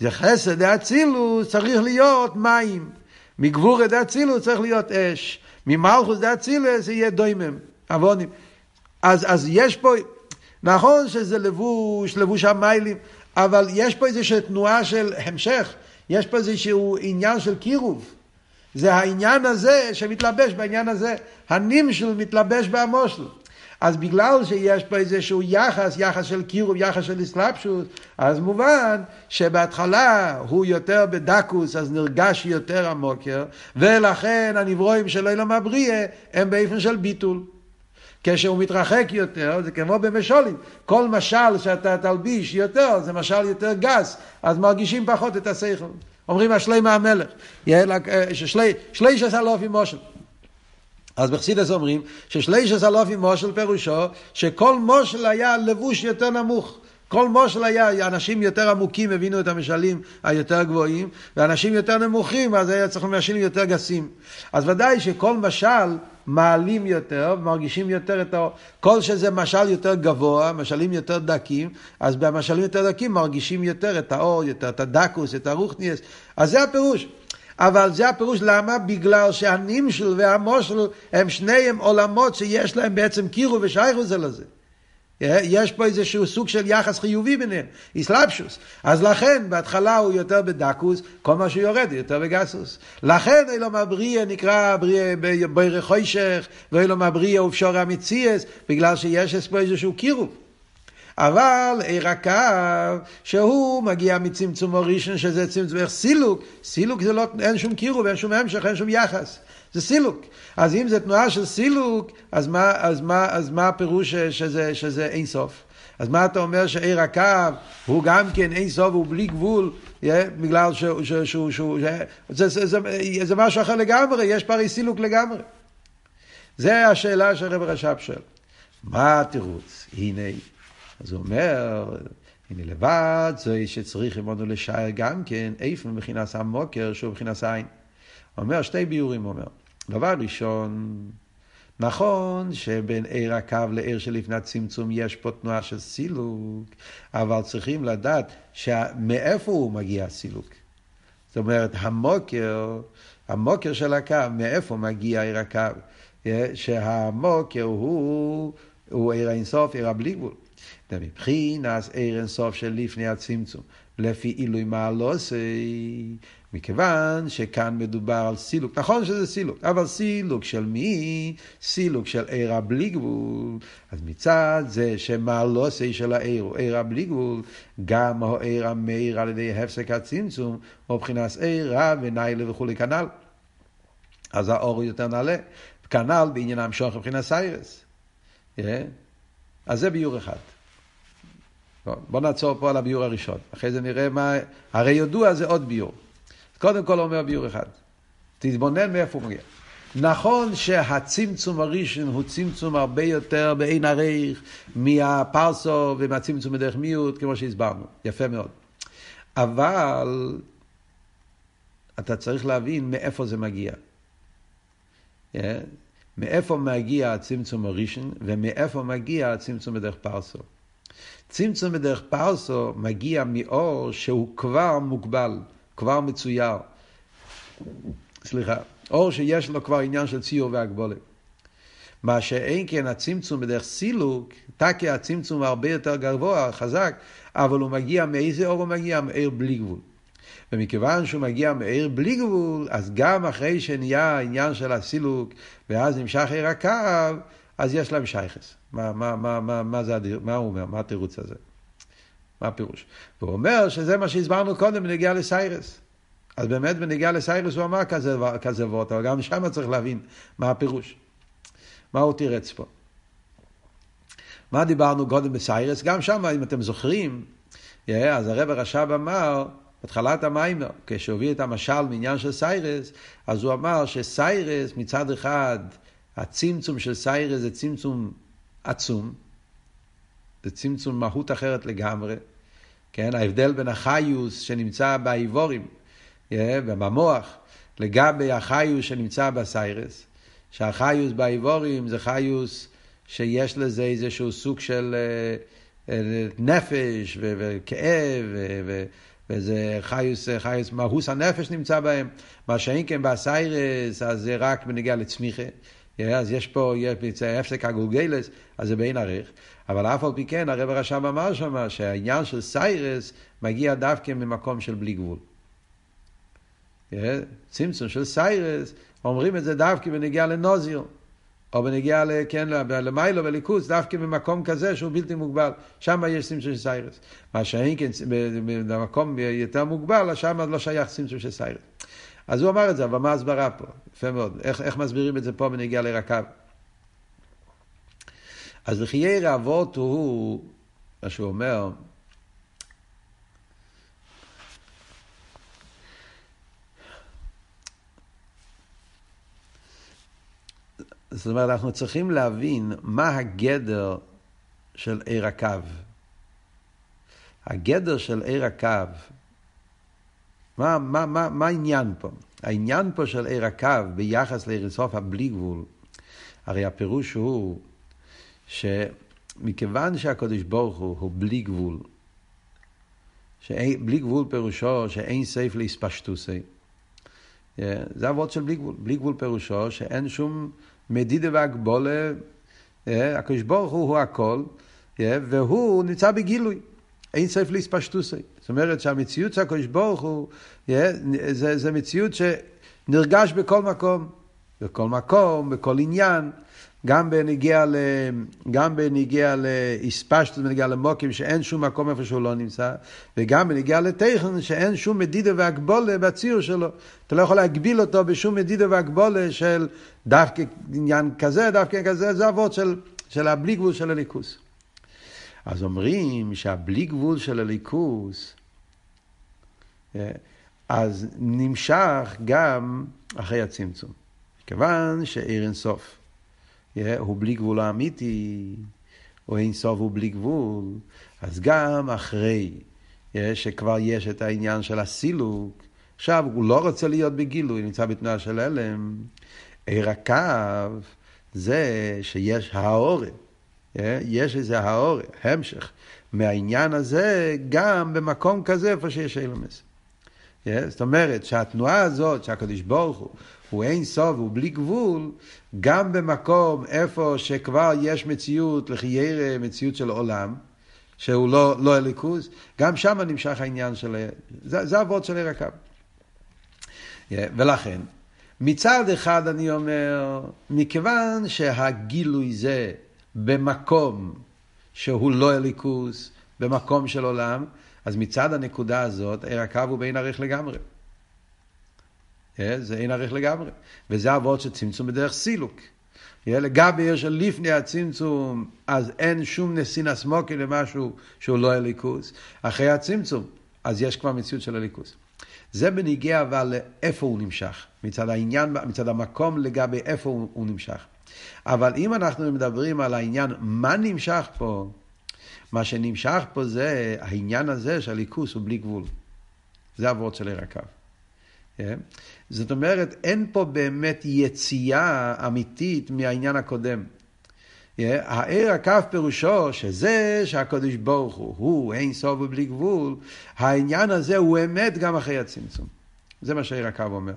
זה חסד דאצילוס צריך להיות מים. מגבור דאצילוס צריך להיות אש. ממלכוס דאצילוס יהיה דוימם, אבונים. אז, אז יש פה, נכון שזה לבוש, לבוש המיילים, אבל יש פה איזושהי תנועה של המשך, יש פה איזשהו עניין של קירוב. זה העניין הזה שמתלבש בעניין הזה, הנמשל מתלבש בהמושל. אז בגלל שיש פה איזשהו יחס, יחס של קירוב, יחס של אסלאפשות, אז מובן שבהתחלה הוא יותר בדקוס, אז נרגש יותר המוקר, ולכן הנברואים של אילם הבריאה הם באופן של ביטול. כשהוא מתרחק יותר, זה כמו במשולים. כל משל שאתה תלביש יותר, זה משל יותר גס, אז מרגישים פחות את השכל. אומרים השלי מהמלך, שליש אלוף עם מושל. אז בחסידס אומרים ששלישס אלופים מושל פירושו שכל מושל היה לבוש יותר נמוך. כל מושל היה, אנשים יותר עמוקים הבינו את המשלים היותר גבוהים, ואנשים יותר נמוכים, אז היה צריך משלים יותר גסים. אז ודאי שכל משל מעלים יותר, מרגישים יותר את ה... כל שזה משל יותר גבוה, משלים יותר דקים, אז במשלים יותר דקים מרגישים יותר את האור, יותר את הדקוס, את הרוחניאס. אז זה הפירוש. אבל זה הפירוש למה? בגלל שהנמשל והמושל הם שניהם עולמות שיש להם בעצם קירו ושייכו זה לזה. יש פה איזשהו סוג של יחס חיובי ביניהם, איסלאפשוס. אז לכן, בהתחלה הוא יותר בדקוס, כל מה שהוא יורד יותר בגסוס. לכן אילום הבריא נקרא בירי חוישך, ואילום הבריא אפשר המציאס, בגלל שיש פה איזשהו קירוב. אבל עיר הקו, שהוא מגיע מצמצום הראשון, שזה צמצום סילוק, סילוק זה לא, אין שום קירוב, אין שום המשך, אין שום יחס. זה סילוק. אז אם זה תנועה של סילוק, אז מה, אז מה, אז מה הפירוש שזה, שזה אין סוף? אז מה אתה אומר שעיר הקו הוא גם כן אין סוף, הוא בלי גבול, yeah, בגלל שהוא, שהוא, שהוא, שהוא זה, זה, זה, זה משהו אחר לגמרי, יש פה הרי סילוק לגמרי. זה השאלה שהרב רש"פ שואל. מה התירוץ? הנה. אז הוא אומר, הנה לבד, זה שצריך עמנו לשער גם כן, איפה מבחינת המוקר שהוא מבחינת העין. אומר שתי ביורים, הוא אומר. דבר ראשון, נכון שבין עיר הקו לעיר שלפני הצמצום יש פה תנועה של סילוק, אבל צריכים לדעת מאיפה הוא מגיע הסילוק. זאת אומרת, המוקר, המוקר של הקו, מאיפה מגיע עיר הקו? שהמוקר הוא, הוא עיר האינסוף, עיר הבלי גבול. מבחינת עיר אינסוף של לפני הצמצום, לפי עילוי מעלוסי, מכיוון שכאן מדובר על סילוק, נכון שזה סילוק, אבל סילוק של מי? סילוק של עיר הבלי גבול. אז מצד זה שמעלוסי של העיר הוא עיר הבלי גבול, גם העיר המאיר על ידי הפסק הצמצום, או מבחינת עיר רע וניילה וכולי כנ"ל. אז האור הוא יותר נעלה. כנ"ל בעניין המשוך מבחינת סיירס. Yeah. אז זה ביור אחד. בוא נעצור פה על הביור הראשון, אחרי זה נראה מה... הרי ידוע זה עוד ביור. קודם כל אומר ביור אחד. תתבונן מאיפה הוא מגיע. נכון שהצמצום הראשון הוא צמצום הרבה יותר באין עריך מהפרסו ומהצמצום בדרך מיעוט, כמו שהסברנו. יפה מאוד. אבל אתה צריך להבין מאיפה זה מגיע. Yeah. מאיפה מגיע הצמצום הראשון ומאיפה מגיע הצמצום בדרך פרסו. צמצום בדרך פרסו מגיע מאור שהוא כבר מוגבל, כבר מצויר. סליחה, אור שיש לו כבר עניין של ציור והגבולת. מה שאין כן הצמצום בדרך סילוק, תקי הצמצום הרבה יותר גבוה, חזק, אבל הוא מגיע מאיזה אור הוא מגיע? מאיר בלי גבול. ומכיוון שהוא מגיע מאיר בלי גבול, אז גם אחרי שנהיה העניין של הסילוק, ואז נמשך עיר הקו, אז יש להם שייכס. מה, מה, מה, מה, מה, זה, מה הוא אומר? מה התירוץ הזה? מה הפירוש? והוא אומר שזה מה שהסברנו קודם בנגיעה לסיירס. אז באמת בנגיעה לסיירס הוא אמר כזה, כזה וורט, אבל גם שם צריך להבין מה הפירוש. מה הוא תירץ פה? מה דיברנו קודם בשערות? גם שם, אם אתם זוכרים, אז הרבי הרש"ב אמר בהתחלת המאמר, כשהביא את המשל מעניין של שערות, אז הוא אמר שסיירס מצד אחד, הצמצום של שערות זה צמצום עצום, זה צמצום מהות אחרת לגמרי, כן, ההבדל בין החיות שנמצא באיברים ובמוח, לגבי החיוס שנמצא בסיירס, שהחיוס באיבורים זה חיוס שיש לזה איזשהו סוג של אה, אה, נפש וכאב וזה חיוס, חיוס, מהוס הנפש נמצא בהם. מה שאין כן בסיירס, אז זה רק בנגיע לצמיחה. אז יש פה, יש הפסק הגולגלס, אז זה בין ערך. אבל אף על פי כן, הרב הרשם אמר שם שהעניין של סיירס מגיע דווקא ממקום של בלי גבול. צמצום של סיירס, אומרים את זה דווקא בנגיע לנוזיר. או בנגיעה כן, למיילו וליכוס, דווקא במקום כזה שהוא בלתי מוגבל. שם יש צמצום של סיירס. מה שאין כן, במקום יותר מוגבל, שם לא שייך צמצום של סיירס. אז הוא אמר את זה, אבל מה ההסברה פה? יפה מאוד. איך, איך מסבירים את זה פה בנגיעה לרקב? אז לחיי רעבות הוא, מה שהוא אומר, זאת אומרת, אנחנו צריכים להבין מה הגדר של עיר הקו. הגדר של עיר הקו, מה, מה, מה, מה העניין פה? העניין פה של עיר הקו ביחס לעיר סוף הבלי גבול, הרי הפירוש הוא שמכיוון שהקדוש ברוך הוא הוא בלי גבול, בלי גבול פירושו שאין סייף להספשטוסי. זה אבות של בלי גבול. בלי גבול פירושו שאין שום מדידה והגבולה, אה, הקדוש ברוך הוא הוא הכל, אה, והוא נמצא בגילוי. אין סוף להספשטוסי. זאת אומרת שהמציאות של הקדוש ברוך הוא, זה, זה מציאות שנרגש בכל מקום. בכל מקום, בכל עניין. גם בנגיע, ל, גם בנגיע לאספשטוס, בנגיע למוקים, שאין שום מקום איפה שהוא לא נמצא, וגם בנגיע לטכן, שאין שום מדידה והגבולה בציר שלו. אתה לא יכול להגביל אותו בשום מדידה והגבולה של דווקא עניין כזה, דווקא כזה, זה אבות של, של הבלי גבול של הליכוס. אז אומרים שהבלי גבול של הליכוס, אה, אז נמשך גם אחרי הצמצום. כיוון שאין סוף. הוא בלי גבול האמיתי, או אין סוף הוא בלי גבול, אז גם אחרי שכבר יש את העניין של הסילוק, עכשיו הוא לא רוצה להיות בגילוי, נמצא בתנועה של הלם. עיר הקו זה שיש האורן, יש איזה האורן, המשך, מהעניין הזה גם במקום כזה איפה שיש אילומס. זאת אומרת שהתנועה הזאת שהקדוש ברוך הוא הוא אין סוף, הוא בלי גבול, גם במקום איפה שכבר יש מציאות לחיירה, מציאות של עולם, שהוא לא, לא הליכוז, גם שם נמשך העניין של... זה, זה אבות של עיר הקו. ולכן, מצד אחד אני אומר, מכיוון שהגילוי זה במקום שהוא לא הליכוז, במקום של עולם, אז מצד הנקודה הזאת, הקו הוא בין ערך לגמרי. זה אין ערך לגמרי. וזה אבות של צמצום בדרך סילוק. לגבי עיר של לפני הצמצום, אז אין שום נסינס מוקי למשהו שהוא לא הליכוס. אחרי הצמצום, אז יש כבר מציאות של הליכוס. זה בניגיע אבל לאיפה הוא נמשך, מצד העניין, מצד המקום לגבי איפה הוא, הוא נמשך. אבל אם אנחנו מדברים על העניין מה נמשך פה, מה שנמשך פה זה העניין הזה שהליכוס הוא בלי גבול. זה אבות של עיר. כן? זאת אומרת, אין פה באמת יציאה אמיתית מהעניין הקודם. הער הקו פירושו שזה שהקדוש ברוך הוא, הוא אין סוף ובלי גבול, העניין הזה הוא אמת גם אחרי הצמצום. זה מה שהער הקו אומר.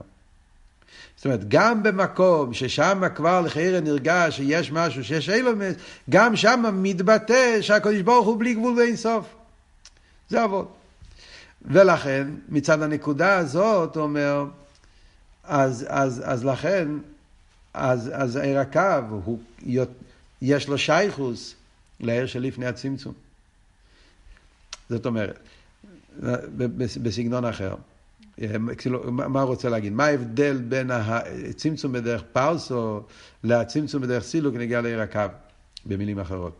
זאת אומרת, גם במקום ששם כבר לחיירה נרגש שיש משהו שיש אילומס, גם שם מתבטא שהקדוש ברוך הוא בלי גבול ואין סוף. זה אבות. ולכן, מצד הנקודה הזאת, הוא אומר, אז, אז, אז לכן, אז, אז עיר הקו, הוא, יש לו שייכוס לעיר שלפני הצמצום. זאת אומרת, בסגנון אחר. כאילו, מה הוא רוצה להגיד? מה ההבדל בין הצמצום בדרך פרסו לצמצום בדרך סילוק נגיע לעיר הקו, במילים אחרות?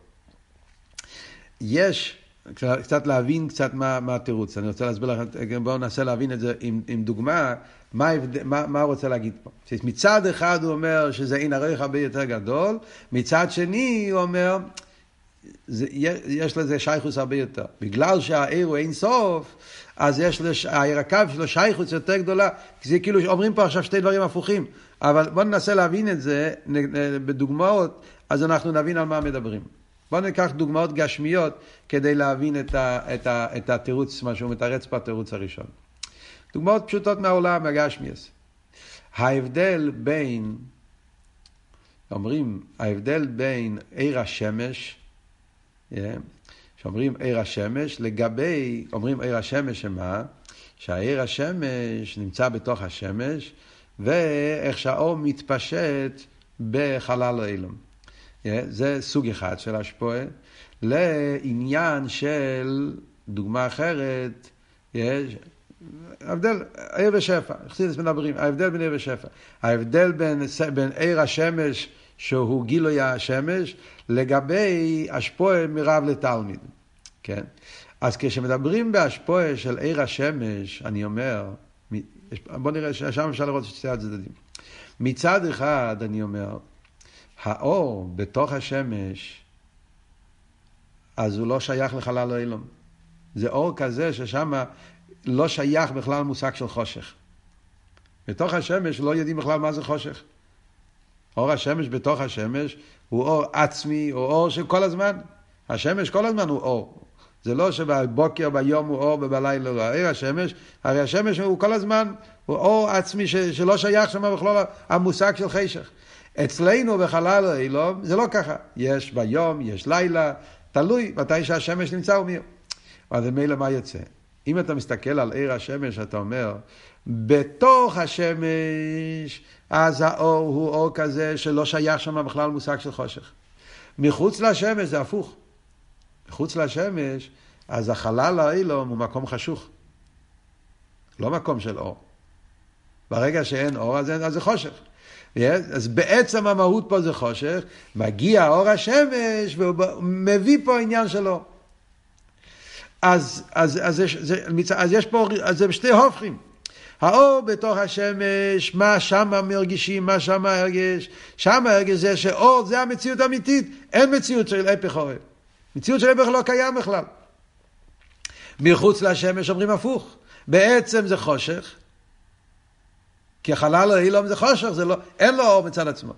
יש קצת להבין קצת מה, מה התירוץ. אני רוצה להסביר לכם, בואו ננסה להבין את זה עם, עם דוגמה, מה, מה, מה הוא רוצה להגיד פה. מצד אחד הוא אומר שזה אין ערך הרבה יותר גדול, מצד שני הוא אומר, זה, יש לזה שייכוס הרבה יותר. בגלל שהעיר הוא אין סוף, אז יש לש... הקו שלו שייכוס יותר גדולה, זה כאילו אומרים פה עכשיו שתי דברים הפוכים. אבל בואו ננסה להבין את זה בדוגמאות, אז אנחנו נבין על מה מדברים. בואו ניקח דוגמאות גשמיות כדי להבין את, ה, את, ה, את התירוץ, מה שהוא מתרץ בתירוץ הראשון. דוגמאות פשוטות מהעולם, מהגשמיאס. ההבדל בין, אומרים, ההבדל בין עיר השמש, שאומרים עיר השמש, לגבי, אומרים עיר השמש שמה? שהעיר השמש נמצא בתוך השמש, ואיך שהאור מתפשט בחלל האילום. זה סוג אחד של השפועה. לעניין של דוגמה אחרת, יש הבדל, עיר ושפע, חסידס מדברים, ההבדל בין עיר ושפע. ההבדל בין עיר השמש, שהוא גילוי השמש, לגבי השפועה מרב לתלמיד. כן? אז כשמדברים בהשפועה של עיר השמש, אני אומר, בוא נראה, שם אפשר לראות שתי הצדדים. מצד אחד, אני אומר, האור בתוך השמש, אז הוא לא שייך לחלל האילום. זה אור כזה ששם לא שייך בכלל מושג של חושך. בתוך השמש לא יודעים בכלל מה זה חושך. אור השמש בתוך השמש הוא אור עצמי, הוא אור של כל הזמן. השמש כל הזמן הוא אור. זה לא שבבוקר, ביום הוא אור ובלילה הוא עיר השמש, הרי השמש הוא כל הזמן, הוא אור עצמי ש, שלא שייך שם בכלל המושג של חשך. אצלנו בחלל האילום זה לא ככה. יש ביום, יש לילה, תלוי מתי שהשמש נמצא ומי. אבל ממילא מה יוצא? אם אתה מסתכל על עיר השמש, אתה אומר, בתוך השמש, אז האור הוא אור כזה שלא שייך שם בכלל מושג של חושך. מחוץ לשמש זה הפוך. מחוץ לשמש, אז החלל האילום הוא מקום חשוך. לא מקום של אור. ברגע שאין אור, אז, אז זה חושך. אז בעצם המהות פה זה חושך, מגיע אור השמש והוא מביא פה עניין של אור. אז, אז, אז, זה, אז יש פה, אז זה שתי הופכים. האור בתוך השמש, מה שמה מרגישים, מה שמה הרגש, שמה הרגש זה שאור זה המציאות האמיתית, אין מציאות של הפך אור. מציאות של הפך לא קיים בכלל. מחוץ לשמש אומרים הפוך, בעצם זה חושך, כי החלל האילום זה חושך, זה לא, אין לו אור מצד עצמו.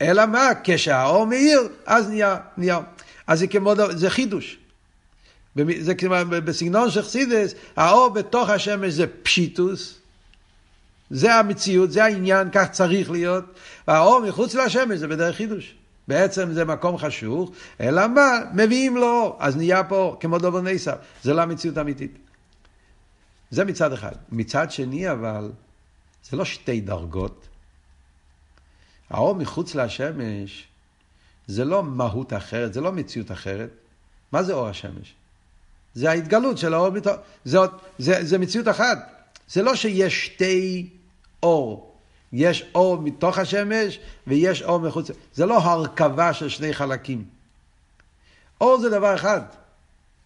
אלא מה, כשהאור מאיר, אז נהיה, נהיה. אז זה כמו, זה חידוש. זה כמו בסגנון של חסידס, האור בתוך השמש זה פשיטוס, זה המציאות, זה העניין, כך צריך להיות, והאור מחוץ לשמש זה בדרך חידוש. בעצם זה מקום חשוך, אלא מה? מביאים לו אור, אז נהיה פה כמו דובר נסר, זה לא המציאות האמיתית. זה מצד אחד. מצד שני אבל, זה לא שתי דרגות. האור מחוץ לשמש זה לא מהות אחרת, זה לא מציאות אחרת. מה זה אור השמש? זה ההתגלות של האור. זה, זה, זה מציאות אחת. זה לא שיש שתי אור. יש אור מתוך השמש ויש אור מחוץ. זה לא הרכבה של שני חלקים. אור זה דבר אחד.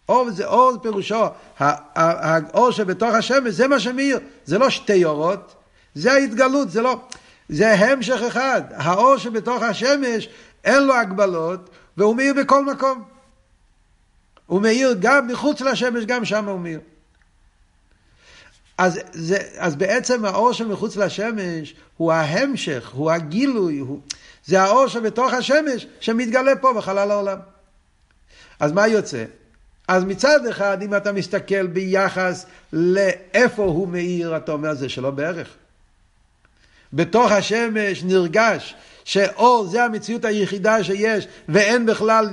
אור זה אור פירושו, האור שבתוך השמש זה מה שמאיר. זה לא שתי אורות, זה ההתגלות, זה לא... זה המשך אחד. האור שבתוך השמש אין לו הגבלות והוא מאיר בכל מקום. הוא מאיר גם מחוץ לשמש, גם שם הוא מאיר. אז, זה, אז בעצם האור שמחוץ לשמש הוא ההמשך, הוא הגילוי, הוא, זה האור שבתוך השמש שמתגלה פה בחלל העולם. אז מה יוצא? אז מצד אחד, אם אתה מסתכל ביחס לאיפה הוא מאיר, אתה אומר זה שלא בערך. בתוך השמש נרגש שאור זה המציאות היחידה שיש, ואין בכלל,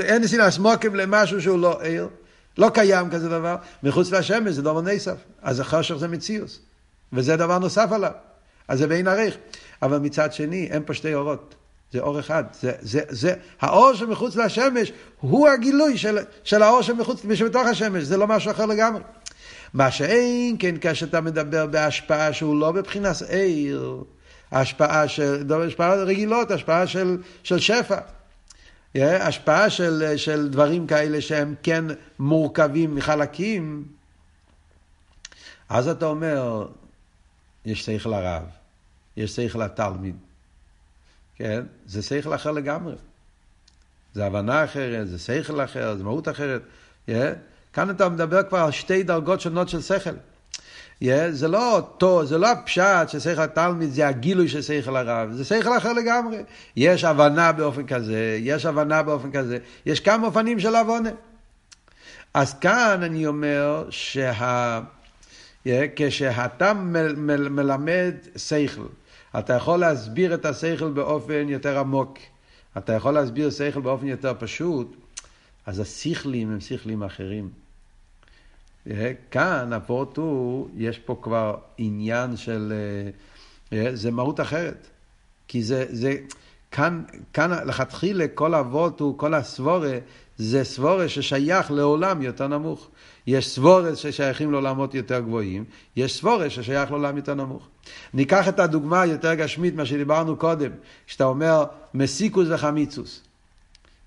אין סינס מוקם למשהו שהוא לא ער. לא קיים כזה דבר. מחוץ לשמש זה דבר נסף. אז החושך זה מציאוס. וזה דבר נוסף עליו. אז זה בין עריך. אבל מצד שני, אין פה שתי אורות. זה אור אחד. זה, זה, זה, האור שמחוץ לשמש הוא הגילוי של, של האור שמחוץ, שבתוך השמש. זה לא משהו אחר לגמרי. מה שאין כן כשאתה מדבר בהשפעה שהוא לא בבחינת עיר, השפעה של, השפעה רגילות, השפעה של, של שפע. השפעה של, של דברים כאלה שהם כן מורכבים מחלקים, אז אתה אומר, יש שכל הרב, יש שכל התלמיד, כן? זה שכל אחר לגמרי. זה הבנה אחרת, זה שכל אחר, זה מהות אחרת. Yeah. כאן אתה מדבר כבר על שתי דרגות שונות של שכל. Yeah, זה לא אותו, זה לא הפשט ששכל התלמיד זה הגילוי של שכל הרב, זה שכל אחר לגמרי. יש הבנה באופן כזה, יש הבנה באופן כזה, יש כמה אופנים של עוונה. אז כאן אני אומר שה... Yeah, כשאתה מל, מל, מלמד שכל, אתה יכול להסביר את השכל באופן יותר עמוק. אתה יכול להסביר שכל באופן יותר פשוט, אז השכלים הם שכלים אחרים. אה, כאן הפורט הוא, יש פה כבר עניין של, אה, אה, זה מהות אחרת. כי זה, זה, כאן, כאן לכתחילה כל אבות הוא, כל הסבורה, זה סבורה ששייך לעולם יותר נמוך. יש סבורה ששייכים לעולמות יותר גבוהים, יש סבורה ששייך לעולם יותר נמוך. ניקח את הדוגמה היותר גשמית, מה שדיברנו קודם, שאתה אומר מסיקוס וחמיצוס.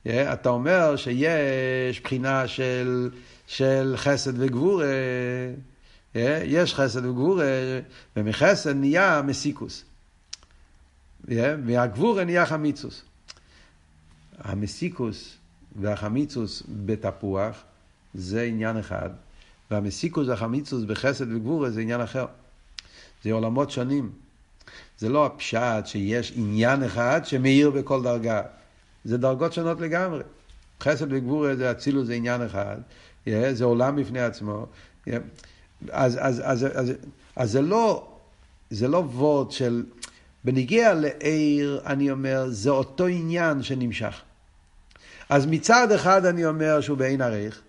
אתה אומר שיש בחינה של, של חסד וגבורה, יש חסד וגבורה, ומחסד נהיה מסיקוס. מהגבורה נהיה חמיצוס. המסיקוס והחמיצוס בתפוח זה עניין אחד, והמסיקוס והחמיצוס בחסד וגבורה זה עניין אחר. זה עולמות שונים. זה לא הפשט שיש עניין אחד שמאיר בכל דרגה. זה דרגות שונות לגמרי. חסד וגבורה זה אצילוס זה עניין אחד, זה עולם בפני עצמו. אז, אז, אז, אז, אז, אז זה לא, זה לא וורד של, בנוגע לאור, אני אומר, זה אותו עניין שנמשך. אז מצד אחד אני אומר שהוא באין ערך,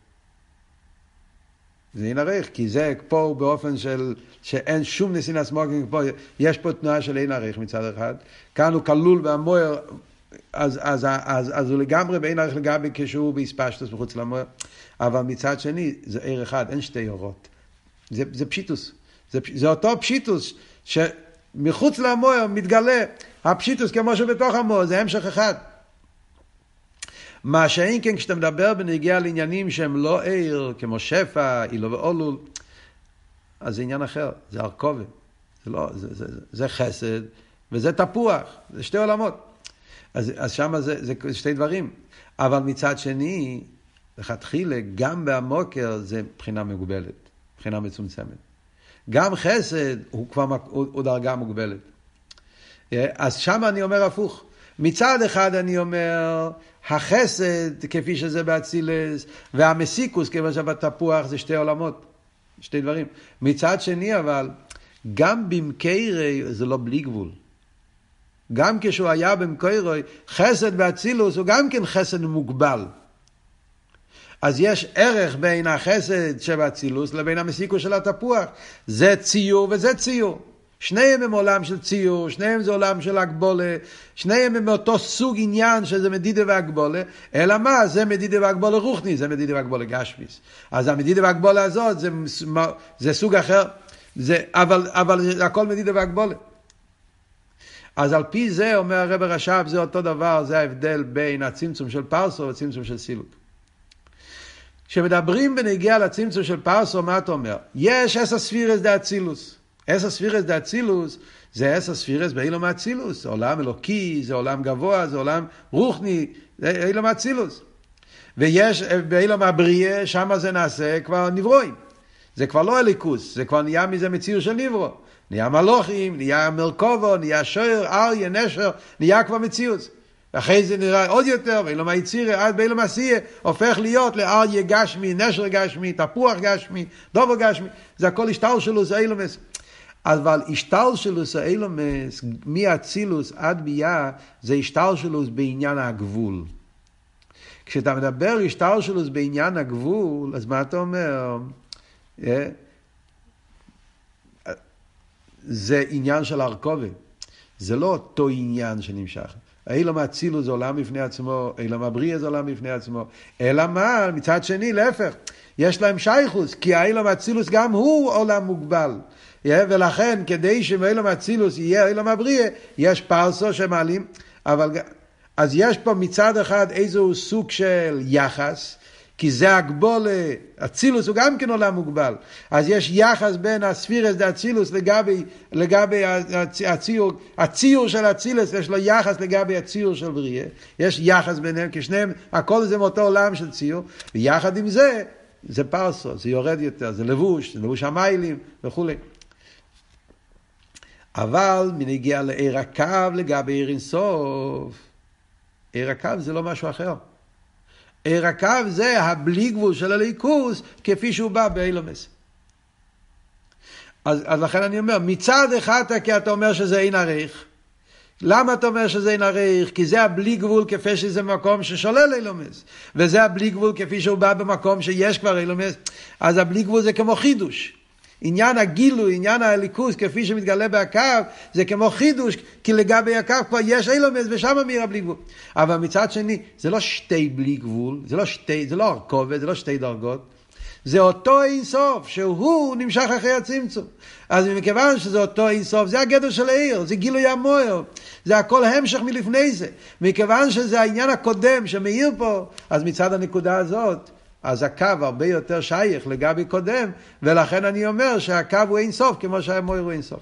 זה אין ערך, כי זה פה באופן של, שאין שום נתינת מקום פה, יש פה תנועה של אין ערך מצד אחד, כאן הוא כלול במאור, אז, אז, אז, אז, אז הוא לגמרי באין ערך לגבי כשהוא בהתפשטות מחוץ למאור, אבל מצד שני זה עיר אחד, אין שתי אורות, זה, זה פשיטוס, זה, זה אותו פשיטוס שמחוץ למוער מתגלה הפשיטוס כמו שבתוך המוער, זה המשך אחד. מה שאין כן כשאתה מדבר בנגיע לעניינים שהם לא עיר, כמו שפע, אילו ואולול, אז זה עניין אחר, זה ארכובה. זה לא, זה, זה, זה, זה חסד וזה תפוח, זה שתי עולמות. אז, אז שם זה, זה שתי דברים. אבל מצד שני, לכתחילה, גם בהמוקר זה מבחינה מגובלת, מבחינה מצומצמת. גם חסד הוא כבר הוא, הוא דרגה מוגבלת. אז שם אני אומר הפוך. מצד אחד אני אומר, החסד כפי שזה באצילס, והמסיקוס כיוון שבתפוח זה שתי עולמות, שתי דברים. מצד שני אבל, גם במקרי זה לא בלי גבול. גם כשהוא היה במקוירוי, חסד באצילוס הוא גם כן חסד מוגבל. אז יש ערך בין החסד שבאצילוס לבין המסיקוס של התפוח. זה ציור וזה ציור. שניהם הם עולם של ציור, שניהם זה עולם של הגבולה, שניהם הם מאותו סוג עניין שזה מדידה והגבולה, אלא מה? זה מדידה והגבולה רוחני, זה מדידה והגבולה גשמיס. אז המדידה והגבולה הזאת זה, זה סוג אחר, זה, אבל, אבל הכל מדידה והגבלה. אז על פי זה אומר הרב רש"ב זה אותו דבר, זה ההבדל בין הצמצום של פרסה והצמצום של סילוק. כשמדברים בנוגע לצמצום של פרסה, מה אתה אומר? יש עשר ספירות דאצילות. עשר ספירות דאצילות זה עשר ספירות בעולם האצילות, זה עולם אלוקי, זה עולם גבוה, זה עולם רוחני, זה עולם האצילות. ויש בעולם הבריאה, שם זה נעשה כבר נבראים. זה כבר לא אליקוס, זה כבר נהיה מזה מציאות של נברו. נהיה מלוכים, נהיה מרכובו, נהיה שוער, אריה, נשר, נהיה כבר מציאות. אחרי זה נראה עוד יותר, ואילום היצירה, עד באילום עשייה, הופך להיות לאריה גשמי, נשר גשמי, תפוח גשמי, דובר גשמי, זה הכל השטר שלו, זה אילומס. אבל השטלשלוס האילומס, מאצילוס עד ביאה, זה השטלשלוס בעניין הגבול. כשאתה מדבר השטלשלוס בעניין הגבול, אז מה אתה אומר? זה עניין של הרכובה. זה לא אותו עניין שנמשך. אילום אצילוס זה עולם בפני עצמו, אילום הבריאה זה עולם בפני עצמו. אלא מה? מצד שני, להפך, יש להם שייכוס, כי האילום אצילוס גם הוא עולם מוגבל. ולכן כדי שמאילום אצילוס יהיה אילום הבריאה, יש פרסו שמעלים, אבל, אז יש פה מצד אחד איזשהו סוג של יחס, כי זה הגבולה, אצילוס הוא גם כן עולם מוגבל. אז יש יחס בין הספירס דאצילוס לגבי, לגבי הציור, הציור של אצילוס, יש לו יחס לגבי הציור של בריאה. יש יחס ביניהם, כי שניהם, הכל זה מאותו עולם של ציור, ויחד עם זה, זה פרסו, זה יורד יותר, זה לבוש, זה לבוש המיילים וכולי. אבל מנגיע לעיר הקו לגבי עיר אינסוף. עיר הקו זה לא משהו אחר. עיר הקו זה הבלי גבול של הליכוס כפי שהוא בא באילומס. אז, אז לכן אני אומר, מצד אחד כי אתה אומר שזה אין עריך. למה אתה אומר שזה אין עריך? כי זה הבלי גבול כפי שזה מקום ששולל אילומס. וזה הבלי גבול כפי שהוא בא במקום שיש כבר אילומס. אז הבלי גבול זה כמו חידוש. עניין הגילוי, עניין הליכוז, כפי שמתגלה בהקו, זה כמו חידוש, כי לגבי הקו כבר יש אילומס ושם מירה בלי גבול. אבל מצד שני, זה לא שתי בלי גבול, זה לא שתי, זה לא הרכובת, זה לא שתי דרגות. זה אותו אינסוף, שהוא נמשך אחרי הצמצום. אז מכיוון שזה אותו אינסוף, זה הגדר של העיר, זה גילוי המוער, זה הכל המשך מלפני זה. מכיוון שזה העניין הקודם שמאיר פה, אז מצד הנקודה הזאת, אז הקו הרבה יותר שייך לגבי קודם, ולכן אני אומר שהקו הוא אין סוף, כמו שהמויר הוא אין סוף.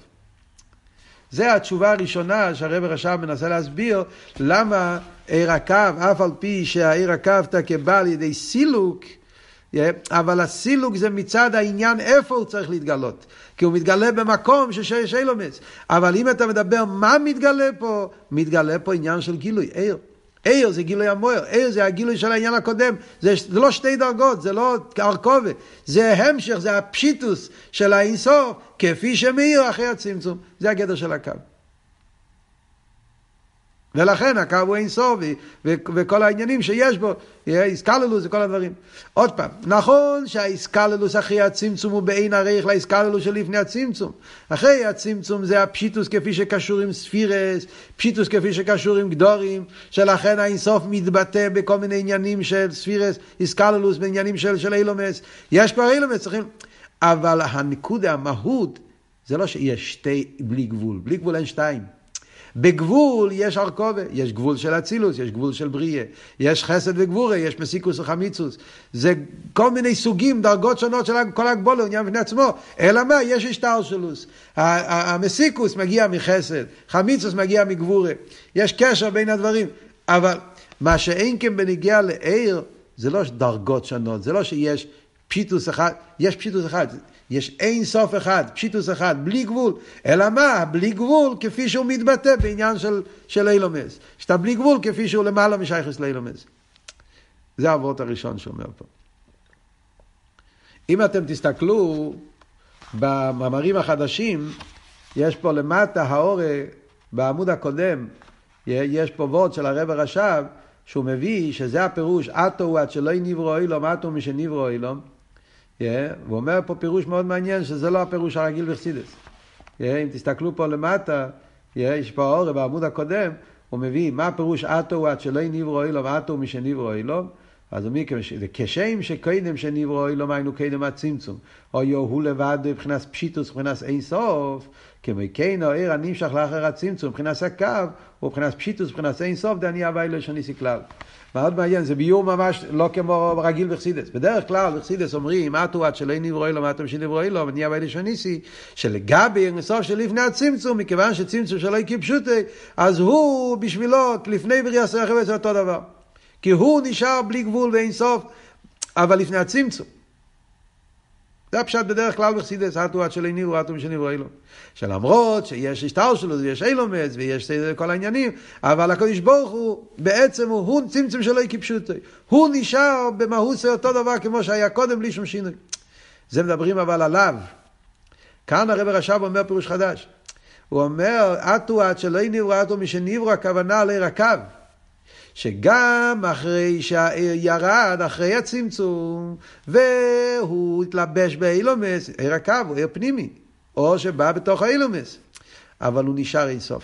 זה התשובה הראשונה שהרב רשם מנסה להסביר למה עיר הקו, אף על פי שהעיר הקו תקבע על ידי סילוק, אבל הסילוק זה מצד העניין איפה הוא צריך להתגלות. כי הוא מתגלה במקום שיש אילומס. אבל אם אתה מדבר מה מתגלה פה, מתגלה פה עניין של גילוי, עיר. עיר זה גילוי המוער, עיר זה הגילוי של העניין הקודם, זה, זה לא שתי דרגות, זה לא ארכובה, זה המשך, זה הפשיטוס של האינסוף, כפי שמאיר אחרי הצמצום, זה הגדר של הקו. ולכן הקו הוא אין סוף, וכל העניינים שיש בו, איסקללוס וכל הדברים. עוד פעם, נכון שהאיסקללוס אחרי הצמצום הוא בעין עריך לאיסקללוס שלפני הצמצום. אחרי הצמצום זה הפשיטוס כפי שקשור עם ספירס, פשיטוס כפי שקשור עם גדורים, שלכן האינסוף מתבטא בכל מיני עניינים של ספירס, איסקללוס, בעניינים של, של אילומס. יש כבר אילומס, צריכים... אבל הנקודה, המהות, זה לא שיש שתי בלי גבול, בלי גבול אין שתיים. בגבול יש ארכובה, יש גבול של אצילוס, יש גבול של בריאה, יש חסד וגבורה, יש מסיקוס וחמיצוס. זה כל מיני סוגים, דרגות שונות של כל הגבול, עניין בפני עצמו. אלא מה? יש השטרשלוס. המסיקוס מגיע מחסד, חמיצוס מגיע מגבורה. יש קשר בין הדברים. אבל מה שאין כן בניגיע לעיר, זה לא דרגות שונות, זה לא שיש פשיטוס אחד, יש פשיטוס אחד. יש אין סוף אחד, פשיטוס אחד, בלי גבול. אלא מה? בלי גבול כפי שהוא מתבטא בעניין של, של אילומס. שאתה בלי גבול כפי שהוא למעלה משייכס לאילומס. זה האבות הראשון שאומר פה. אם אתם תסתכלו במאמרים החדשים, יש פה למטה האורה, בעמוד הקודם, יש פה וורד של הרב הרש"ב, שהוא מביא שזה הפירוש, אטו הוא עד שלא נברו אילום, אטו משנברו אילום. Yeah, והוא אומר פה פירוש מאוד מעניין, שזה לא הפירוש הרגיל בחסידס. Yeah, אם תסתכלו פה למטה, yeah, יש פה אורי בעמוד הקודם, הוא מביא מה הפירוש אטו עד שלא נברו אילום, אטו משנברו אילום. אז אומר, כשם שקודם שנברו אילום היינו קודם הצמצום, או יוהו לבד מבחינת פשיטוס, מבחינת אין סוף, כמו כן העיר הנמשך לאחר הצמצום, מבחינת הקו, ומבחינת פשיטוס, מבחינת אין סוף, דני הווי לא שניסי כלל. מאוד מעניין, זה ביור ממש לא כמו רגיל בחסידס. בדרך כלל בחסידס אומרים, אטו עד שלא נברואי לו, אטו שנברואי לו, ונהיה ואלי שניסי, שלגבי אינסוף שלפני הצמצום, מכיוון שצמצום שלא יקי פשוטי, אז הוא בשבילו, לפני בריאה סרח זה אותו דבר. כי הוא נשאר בלי גבול ואינסוף, אבל לפני הצמצום. זה הפשט בדרך כלל בחסידס, אטו עד שלא נברו, אטו משנברו אילו. שלמרות שיש השטר שלו, ויש אילומץ, ויש כל העניינים, אבל הקדוש ברוך הוא, בעצם הוא, הוא צמצם שלא יקפשוטו. הוא נשאר במהות זה אותו דבר כמו שהיה קודם בלי שום שינוי. זה מדברים אבל עליו. כאן הרב רש"ב אומר פירוש חדש. הוא אומר, אטו עד שלא נברו, אטו משנברו, הכוונה לעיר הקו. שגם אחרי שהעיר ירד, אחרי הצמצום, והוא התלבש באילומס, עיר הקו הוא עיר פנימי, או שבא בתוך האילומס, אבל הוא נשאר אינסוף.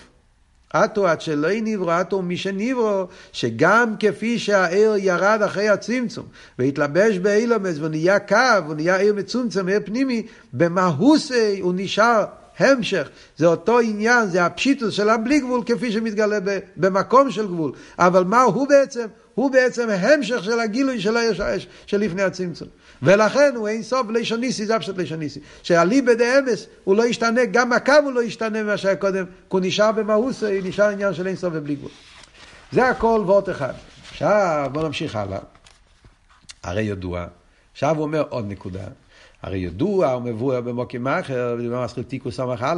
עטו עד שלא נברו, עטו מי שנברו, שגם כפי שהעיר ירד אחרי הצמצום, והתלבש באילומס, והוא נהיה קו, הוא נהיה עיר מצומצם, עיר פנימי, במהוסי הוא נשאר המשך. זה אותו עניין, זה הפשיטוס של הבלי גבול כפי שמתגלה במקום של גבול. אבל מה הוא בעצם? הוא בעצם המשך של הגילוי של היש האש של לפני הצמצום. ולכן הוא אין סוף לישוניסי, זה פשוט לישוניסי. שהליבא דאמס הוא לא ישתנה, גם הקו הוא לא ישתנה ממה שהיה קודם, כי הוא נשאר במהוסו, נשאר עניין של אין סוף ובלי גבול. זה הכל וורט אחד. עכשיו בואו נמשיך הלאה. הרי ידוע, עכשיו הוא אומר עוד נקודה. הרי ידוע ומבואר במוקים אחר, ובמסחיל תיקוס ס"א,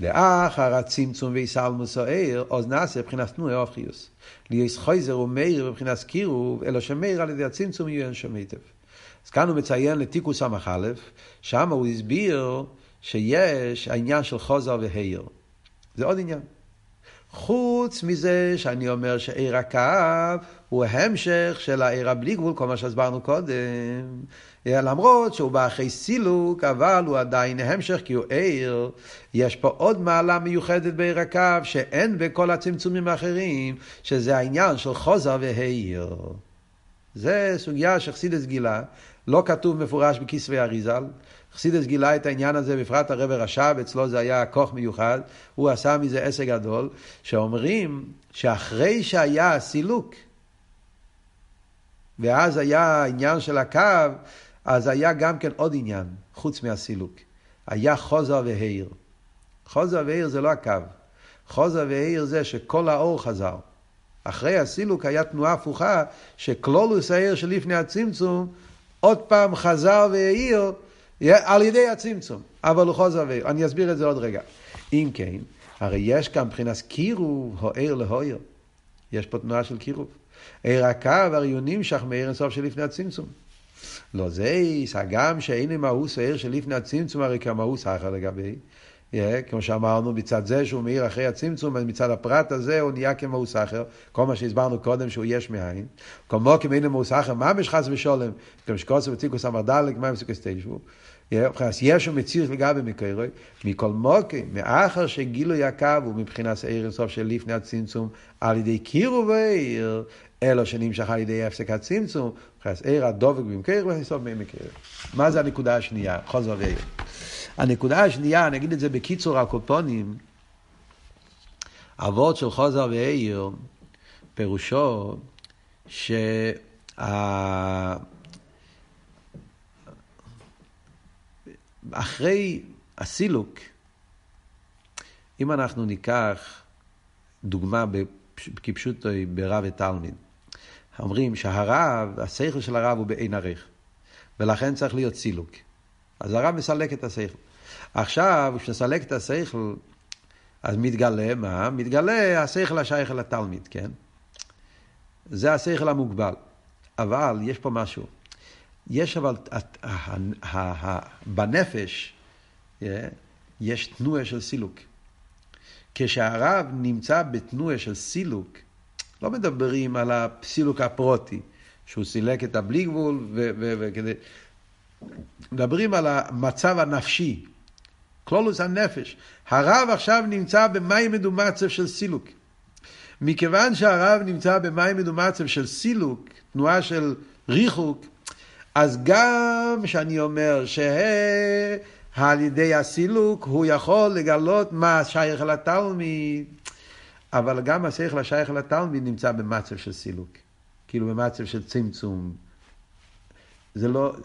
לאחר הצמצום ויסלמוס העיר, עוז נעשה מבחינת תנועי אופחיוס. ליש חויזר ומאיר מבחינת קירוב, אלא שמאיר על ידי הצמצום יהיה אין שמיטב. אז כאן הוא מציין לתיקוס ס"א, שם הוא הסביר שיש העניין של חוזר והעיר. זה עוד עניין. חוץ מזה שאני אומר שעיר הקו הוא המשך של העיר הבלי גבול, כל מה שהסברנו קודם. למרות שהוא בא אחרי סילוק, אבל הוא עדיין המשך כי הוא עיר. יש פה עוד מעלה מיוחדת בעיר הקו שאין בכל הצמצומים האחרים, שזה העניין של חוזר והעיר. זה סוגיה שחסידס גילה, לא כתוב מפורש בכסבי אריזל. חסידס גילה את העניין הזה, בפרט הרב רש"ב, אצלו זה היה כוח מיוחד, הוא עשה מזה עסק גדול, שאומרים שאחרי שהיה הסילוק, ואז היה העניין של הקו, אז היה גם כן עוד עניין, חוץ מהסילוק. היה חוזר והעיר. חוזר והעיר זה לא הקו. חוזר והעיר זה שכל האור חזר. אחרי הסילוק היה תנועה הפוכה, שקלולוס העיר שלפני הצמצום, עוד פעם חזר והעיר על ידי הצמצום. אבל הוא חוזר והעיר. אני אסביר את זה עוד רגע. אם כן, הרי יש כאן מבחינת קירוב, הוער להוער. יש פה תנועה של קירוב. עיר הקו הרי הוא נמשך מעיר אינסוף שלפני הצמצום. לא זה, הגם שאין מאוס העיר שלפני הצמצום, הרי כמאוס אחר לגבי. כמו שאמרנו, מצד זה שהוא מאיר אחרי הצמצום, מצד הפרט הזה הוא נהיה כמאוס אחר, כל מה שהסברנו קודם שהוא יש מאין. כמו כמין מאוס אחר, מה משחס ושולם? כמו שקוסו ותיקוס אמרדלק, מה מסוכס תשבו? מבחינת יש מציאות לגבי מקורי, מכל מוקי, מאחר שגילוי הקו הוא מבחינת עיר אינסוף של לפני הצמצום, על ידי קירו ועיר, אלו שנמשך על ידי הפסק הצמצום, מבחינת עיר הדובק במקורי ובסוף מי מקורי. מה זה הנקודה השנייה? חוזר ועיר. הנקודה השנייה, אני אגיד את זה בקיצור הקופונים, אבות של חוזר ועיר, פירושו שה... אחרי הסילוק, אם אנחנו ניקח דוגמה כפשוטו ברב ותלמיד, אומרים שהרב, השכל של הרב הוא בעין ערך, ולכן צריך להיות סילוק. אז הרב מסלק את השכל. עכשיו, כשנסלק את השכל, אז מתגלה מה? מתגלה השכל השייך אל התלמיד, כן? זה השכל המוגבל. אבל יש פה משהו. יש אבל, בנפש, יש תנועה של סילוק. כשהרב נמצא בתנועה של סילוק, לא מדברים על הסילוק הפרוטי, שהוא סילק את הבלי גבול, וכדי... מדברים על המצב הנפשי, כלולוס הנפש. הרב עכשיו נמצא במים מדומצב של סילוק. מכיוון שהרב נמצא במים מדומצב של סילוק, תנועה של ריחוק, אז גם שאני אומר שעל ידי הסילוק הוא יכול לגלות מה שייך לתלמיד, אבל גם השכל השייך לתלמיד נמצא במצב של סילוק, כאילו במצב של צמצום. זה לא,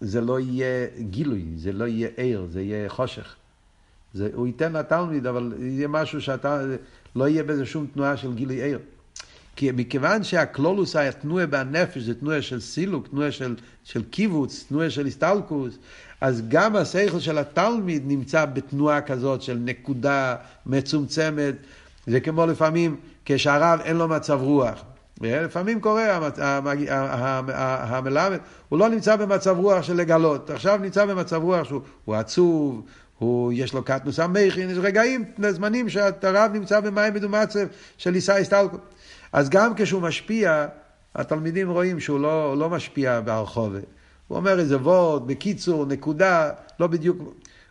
זה לא יהיה גילוי, זה לא יהיה ער, זה יהיה חושך. זה, הוא ייתן לתלמיד, אבל יהיה משהו שאתה, לא יהיה בזה שום תנועה של גילוי ער. כי מכיוון שהכלולוס היה תנועה בנפש, זה תנועה של סילוק, תנועה של, של קיבוץ, תנועה של הסטלקוס, אז גם השכל של התלמיד נמצא בתנועה כזאת של נקודה מצומצמת. זה כמו לפעמים כשהרב אין לו מצב רוח. לפעמים קורה, המלמד, הוא לא נמצא במצב רוח של לגלות, עכשיו נמצא במצב רוח שהוא עצוב, הוא, יש לו קטנוס המכין, יש רגעים, זמנים שהרב נמצא במים מדומצב של עיסאי הסטלקוס. אז גם כשהוא משפיע, התלמידים רואים שהוא לא, לא משפיע ברחובה. הוא אומר איזה וורד, בקיצור, נקודה, לא בדיוק,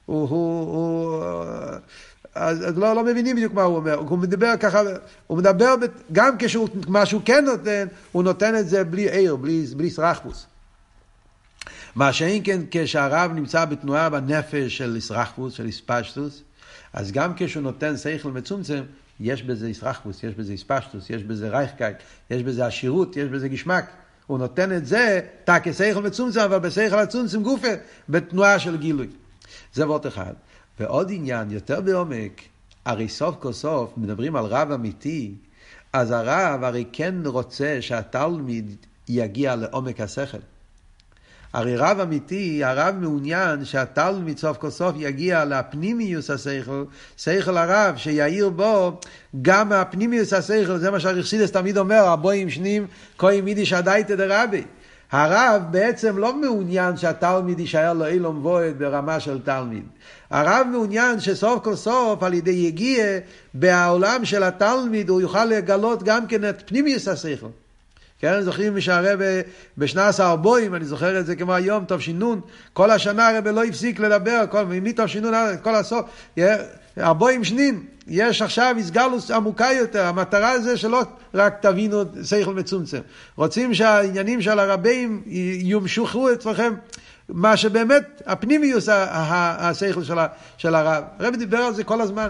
הוא, הוא, הוא אז, אז לא, לא מבינים בדיוק מה הוא אומר, הוא מדבר ככה, הוא מדבר, גם כשמה שהוא כן נותן, הוא נותן את זה בלי עיר, בלי, בלי סרחפוס. מה שאין כן כשהרב נמצא בתנועה בנפש של ישרחפוס, של איספשטוס, אז גם כשהוא נותן שכל מצומצם, יש בזה ישרחפוס, יש בזה איספשטוס, יש בזה רייכקייט, יש בזה עשירות, יש בזה גשמק. הוא נותן את זה, תא כשכל מצומצם, אבל בשכל הצומצם גופה, בתנועה של גילוי. זה וורט אחד. ועוד עניין, יותר בעומק, הרי סוף כל סוף מדברים על רב אמיתי, אז הרב הרי כן רוצה שהתלמיד יגיע לעומק השכל. הרי רב אמיתי, הרב מעוניין שהתלמיד סוף כל סוף יגיע לפנימיוס השכל, שכל הרב, שיאיר בו גם הפנימיוס השכל, זה מה שהרחסידס תמיד אומר, הבואים שנים, כהי מידיש הדייתא דרבי. הרב בעצם לא מעוניין שהתלמיד יישאר לו אילום וועד ברמה של תלמיד. הרב מעוניין שסוף כל סוף על ידי יגיע בעולם של התלמיד הוא יוכל לגלות גם כן את פנימיוס השכל. כן, זוכרים שהרב בשנת הארבועים, אני זוכר את זה כמו היום, שינון, כל השנה הרב לא הפסיק לדבר, כל, מטוב שינון, כל הסוף, ארבועים שנין, יש עכשיו הסגלוס עמוקה יותר, המטרה זה שלא רק תבינו שכל מצומצם, רוצים שהעניינים של הרבים יומשכו אצלכם. מה שבאמת הפנימיוס השכל של, של הרב. הרב דיבר על זה כל הזמן.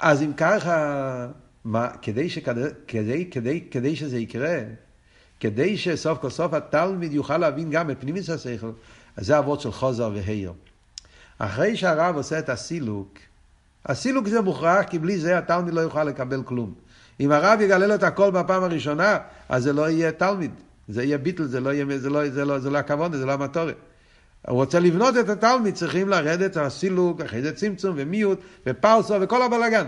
אז אם ככה, מה, כדי, שכדי, כדי, כדי, כדי שזה יקרה, כדי שסוף כל סוף התלמיד יוכל להבין גם את פנימיס השכל, אז זה אבות של חוזר והיר. אחרי שהרב עושה את הסילוק, הסילוק זה מוכרח, כי בלי זה התלמיד לא יוכל לקבל כלום. אם הרב יגלה לו את הכל בפעם הראשונה, אז זה לא יהיה תלמיד. זה יהיה ביטל, זה לא, יהיה, זה לא, זה לא, זה לא הכבוד, זה לא המטורת. הוא רוצה לבנות את התלמיד, צריכים לרדת הסילוק, אחרי זה צמצום ומיעוט ופרסו וכל הבלאגן.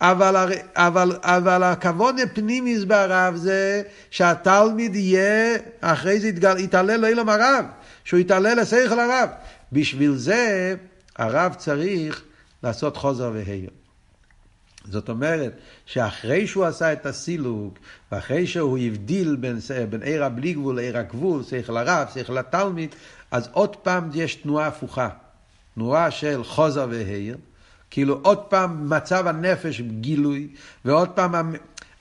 אבל, אבל, אבל הכבוד הפנימיס ברב זה שהתלמיד יהיה, אחרי זה יתגל, יתעלה לאילום הרב, שהוא יתעלה לשכל הרב. בשביל זה הרב צריך לעשות חוזר והיר. זאת אומרת שאחרי שהוא עשה את הסילוק, ואחרי שהוא הבדיל בין, בין עיר הבלי גבול לעיר הגבול, שכל הרב, שכל התלמיד, אז עוד פעם יש תנועה הפוכה. תנועה של חוזר והיר, כאילו עוד פעם מצב הנפש גילוי, ועוד פעם,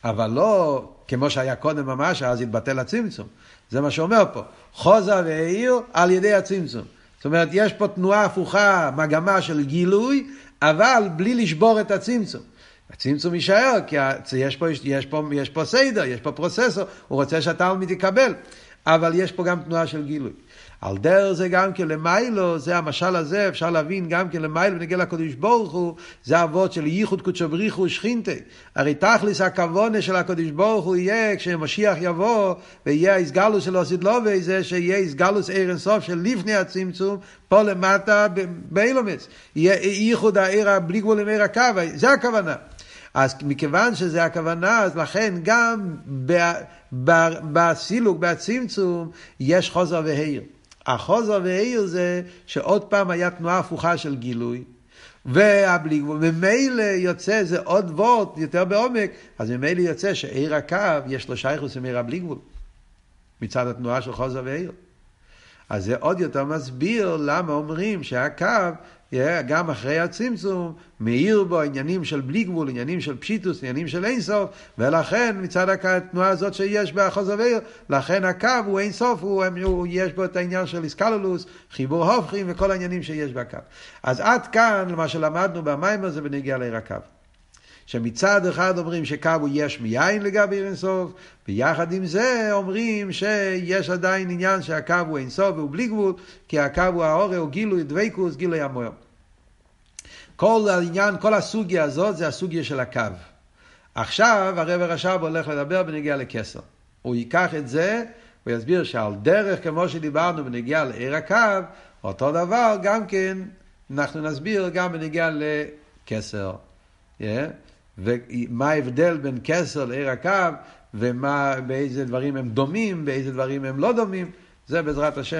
אבל לא כמו שהיה קודם ממש, אז התבטל הצמצום. זה מה שאומר פה. חוזה והעיר על ידי הצמצום. זאת אומרת, יש פה תנועה הפוכה, מגמה של גילוי, אבל בלי לשבור את הצמצום. הצמצום יישאר, כי יש פה, יש, פה, יש פה סיידר, יש פה פרוססור, הוא רוצה שהתלמיד יקבל, אבל יש פה גם תנועה של גילוי. על דרך זה גם כן למיילו, זה המשל הזה, אפשר להבין גם כן למיילו ונגיע לקדוש ברוך הוא, זה אבות של ייחוד קודשו בריחו ושכינתה. הרי תכלס הכוונה של הקדוש ברוך הוא יהיה כשמשיח יבוא ויהיה הסגלוס של אוסידלובי, זה שיהיה הסגלוס עיר אינסוף של לפני הצמצום, פה למטה באילומץ. יהיה ייחוד העיר בלי גבול עם עיר הקו, זה הכוונה. אז מכיוון שזה הכוונה, אז לכן גם בסילוק, בצמצום, יש חוזר והעיר. החוזר והעיר זה שעוד פעם היה תנועה הפוכה של גילוי, והבלי גבול, ממילא יוצא, זה עוד וורט יותר בעומק, אז ממילא יוצא שעיר הקו יש לו שייכוס עם עיר הבלי גבול, מצד התנועה של חוזר והעיר. אז זה עוד יותר מסביר למה אומרים שהקו גם אחרי הצמצום, מאיר בו עניינים של בלי גבול, עניינים של פשיטוס, עניינים של אינסוף, ולכן מצד התנועה הזאת שיש באחוז אוויר, לכן הקו הוא אינסוף, הוא, הוא, יש בו את העניין של איסקלולוס, חיבור הופכים וכל העניינים שיש בקו. אז עד כאן, מה שלמדנו במים הזה בנגיע לעיר הקו. שמצד אחד אומרים שקו הוא יש מיין לגבי אינסוף, ויחד עם זה אומרים שיש עדיין עניין שהקו הוא אינסוף והוא בלי גבול, כי הקו הוא האורי, הוא גילוי דבקוס, גילוי המויר. כל העניין, כל הסוגיה הזאת זה הסוגיה של הקו. עכשיו הרב רש"ב הולך לדבר בנגיעה לקסר. הוא ייקח את זה ויסביר שעל דרך כמו שדיברנו בנגיעה לעיר הקו, אותו דבר גם כן אנחנו נסביר גם בנגיעה לקסר. Yeah. ומה ההבדל בין כסר לעיר הקו, ובאיזה דברים הם דומים, באיזה דברים הם לא דומים, זה בעזרת השם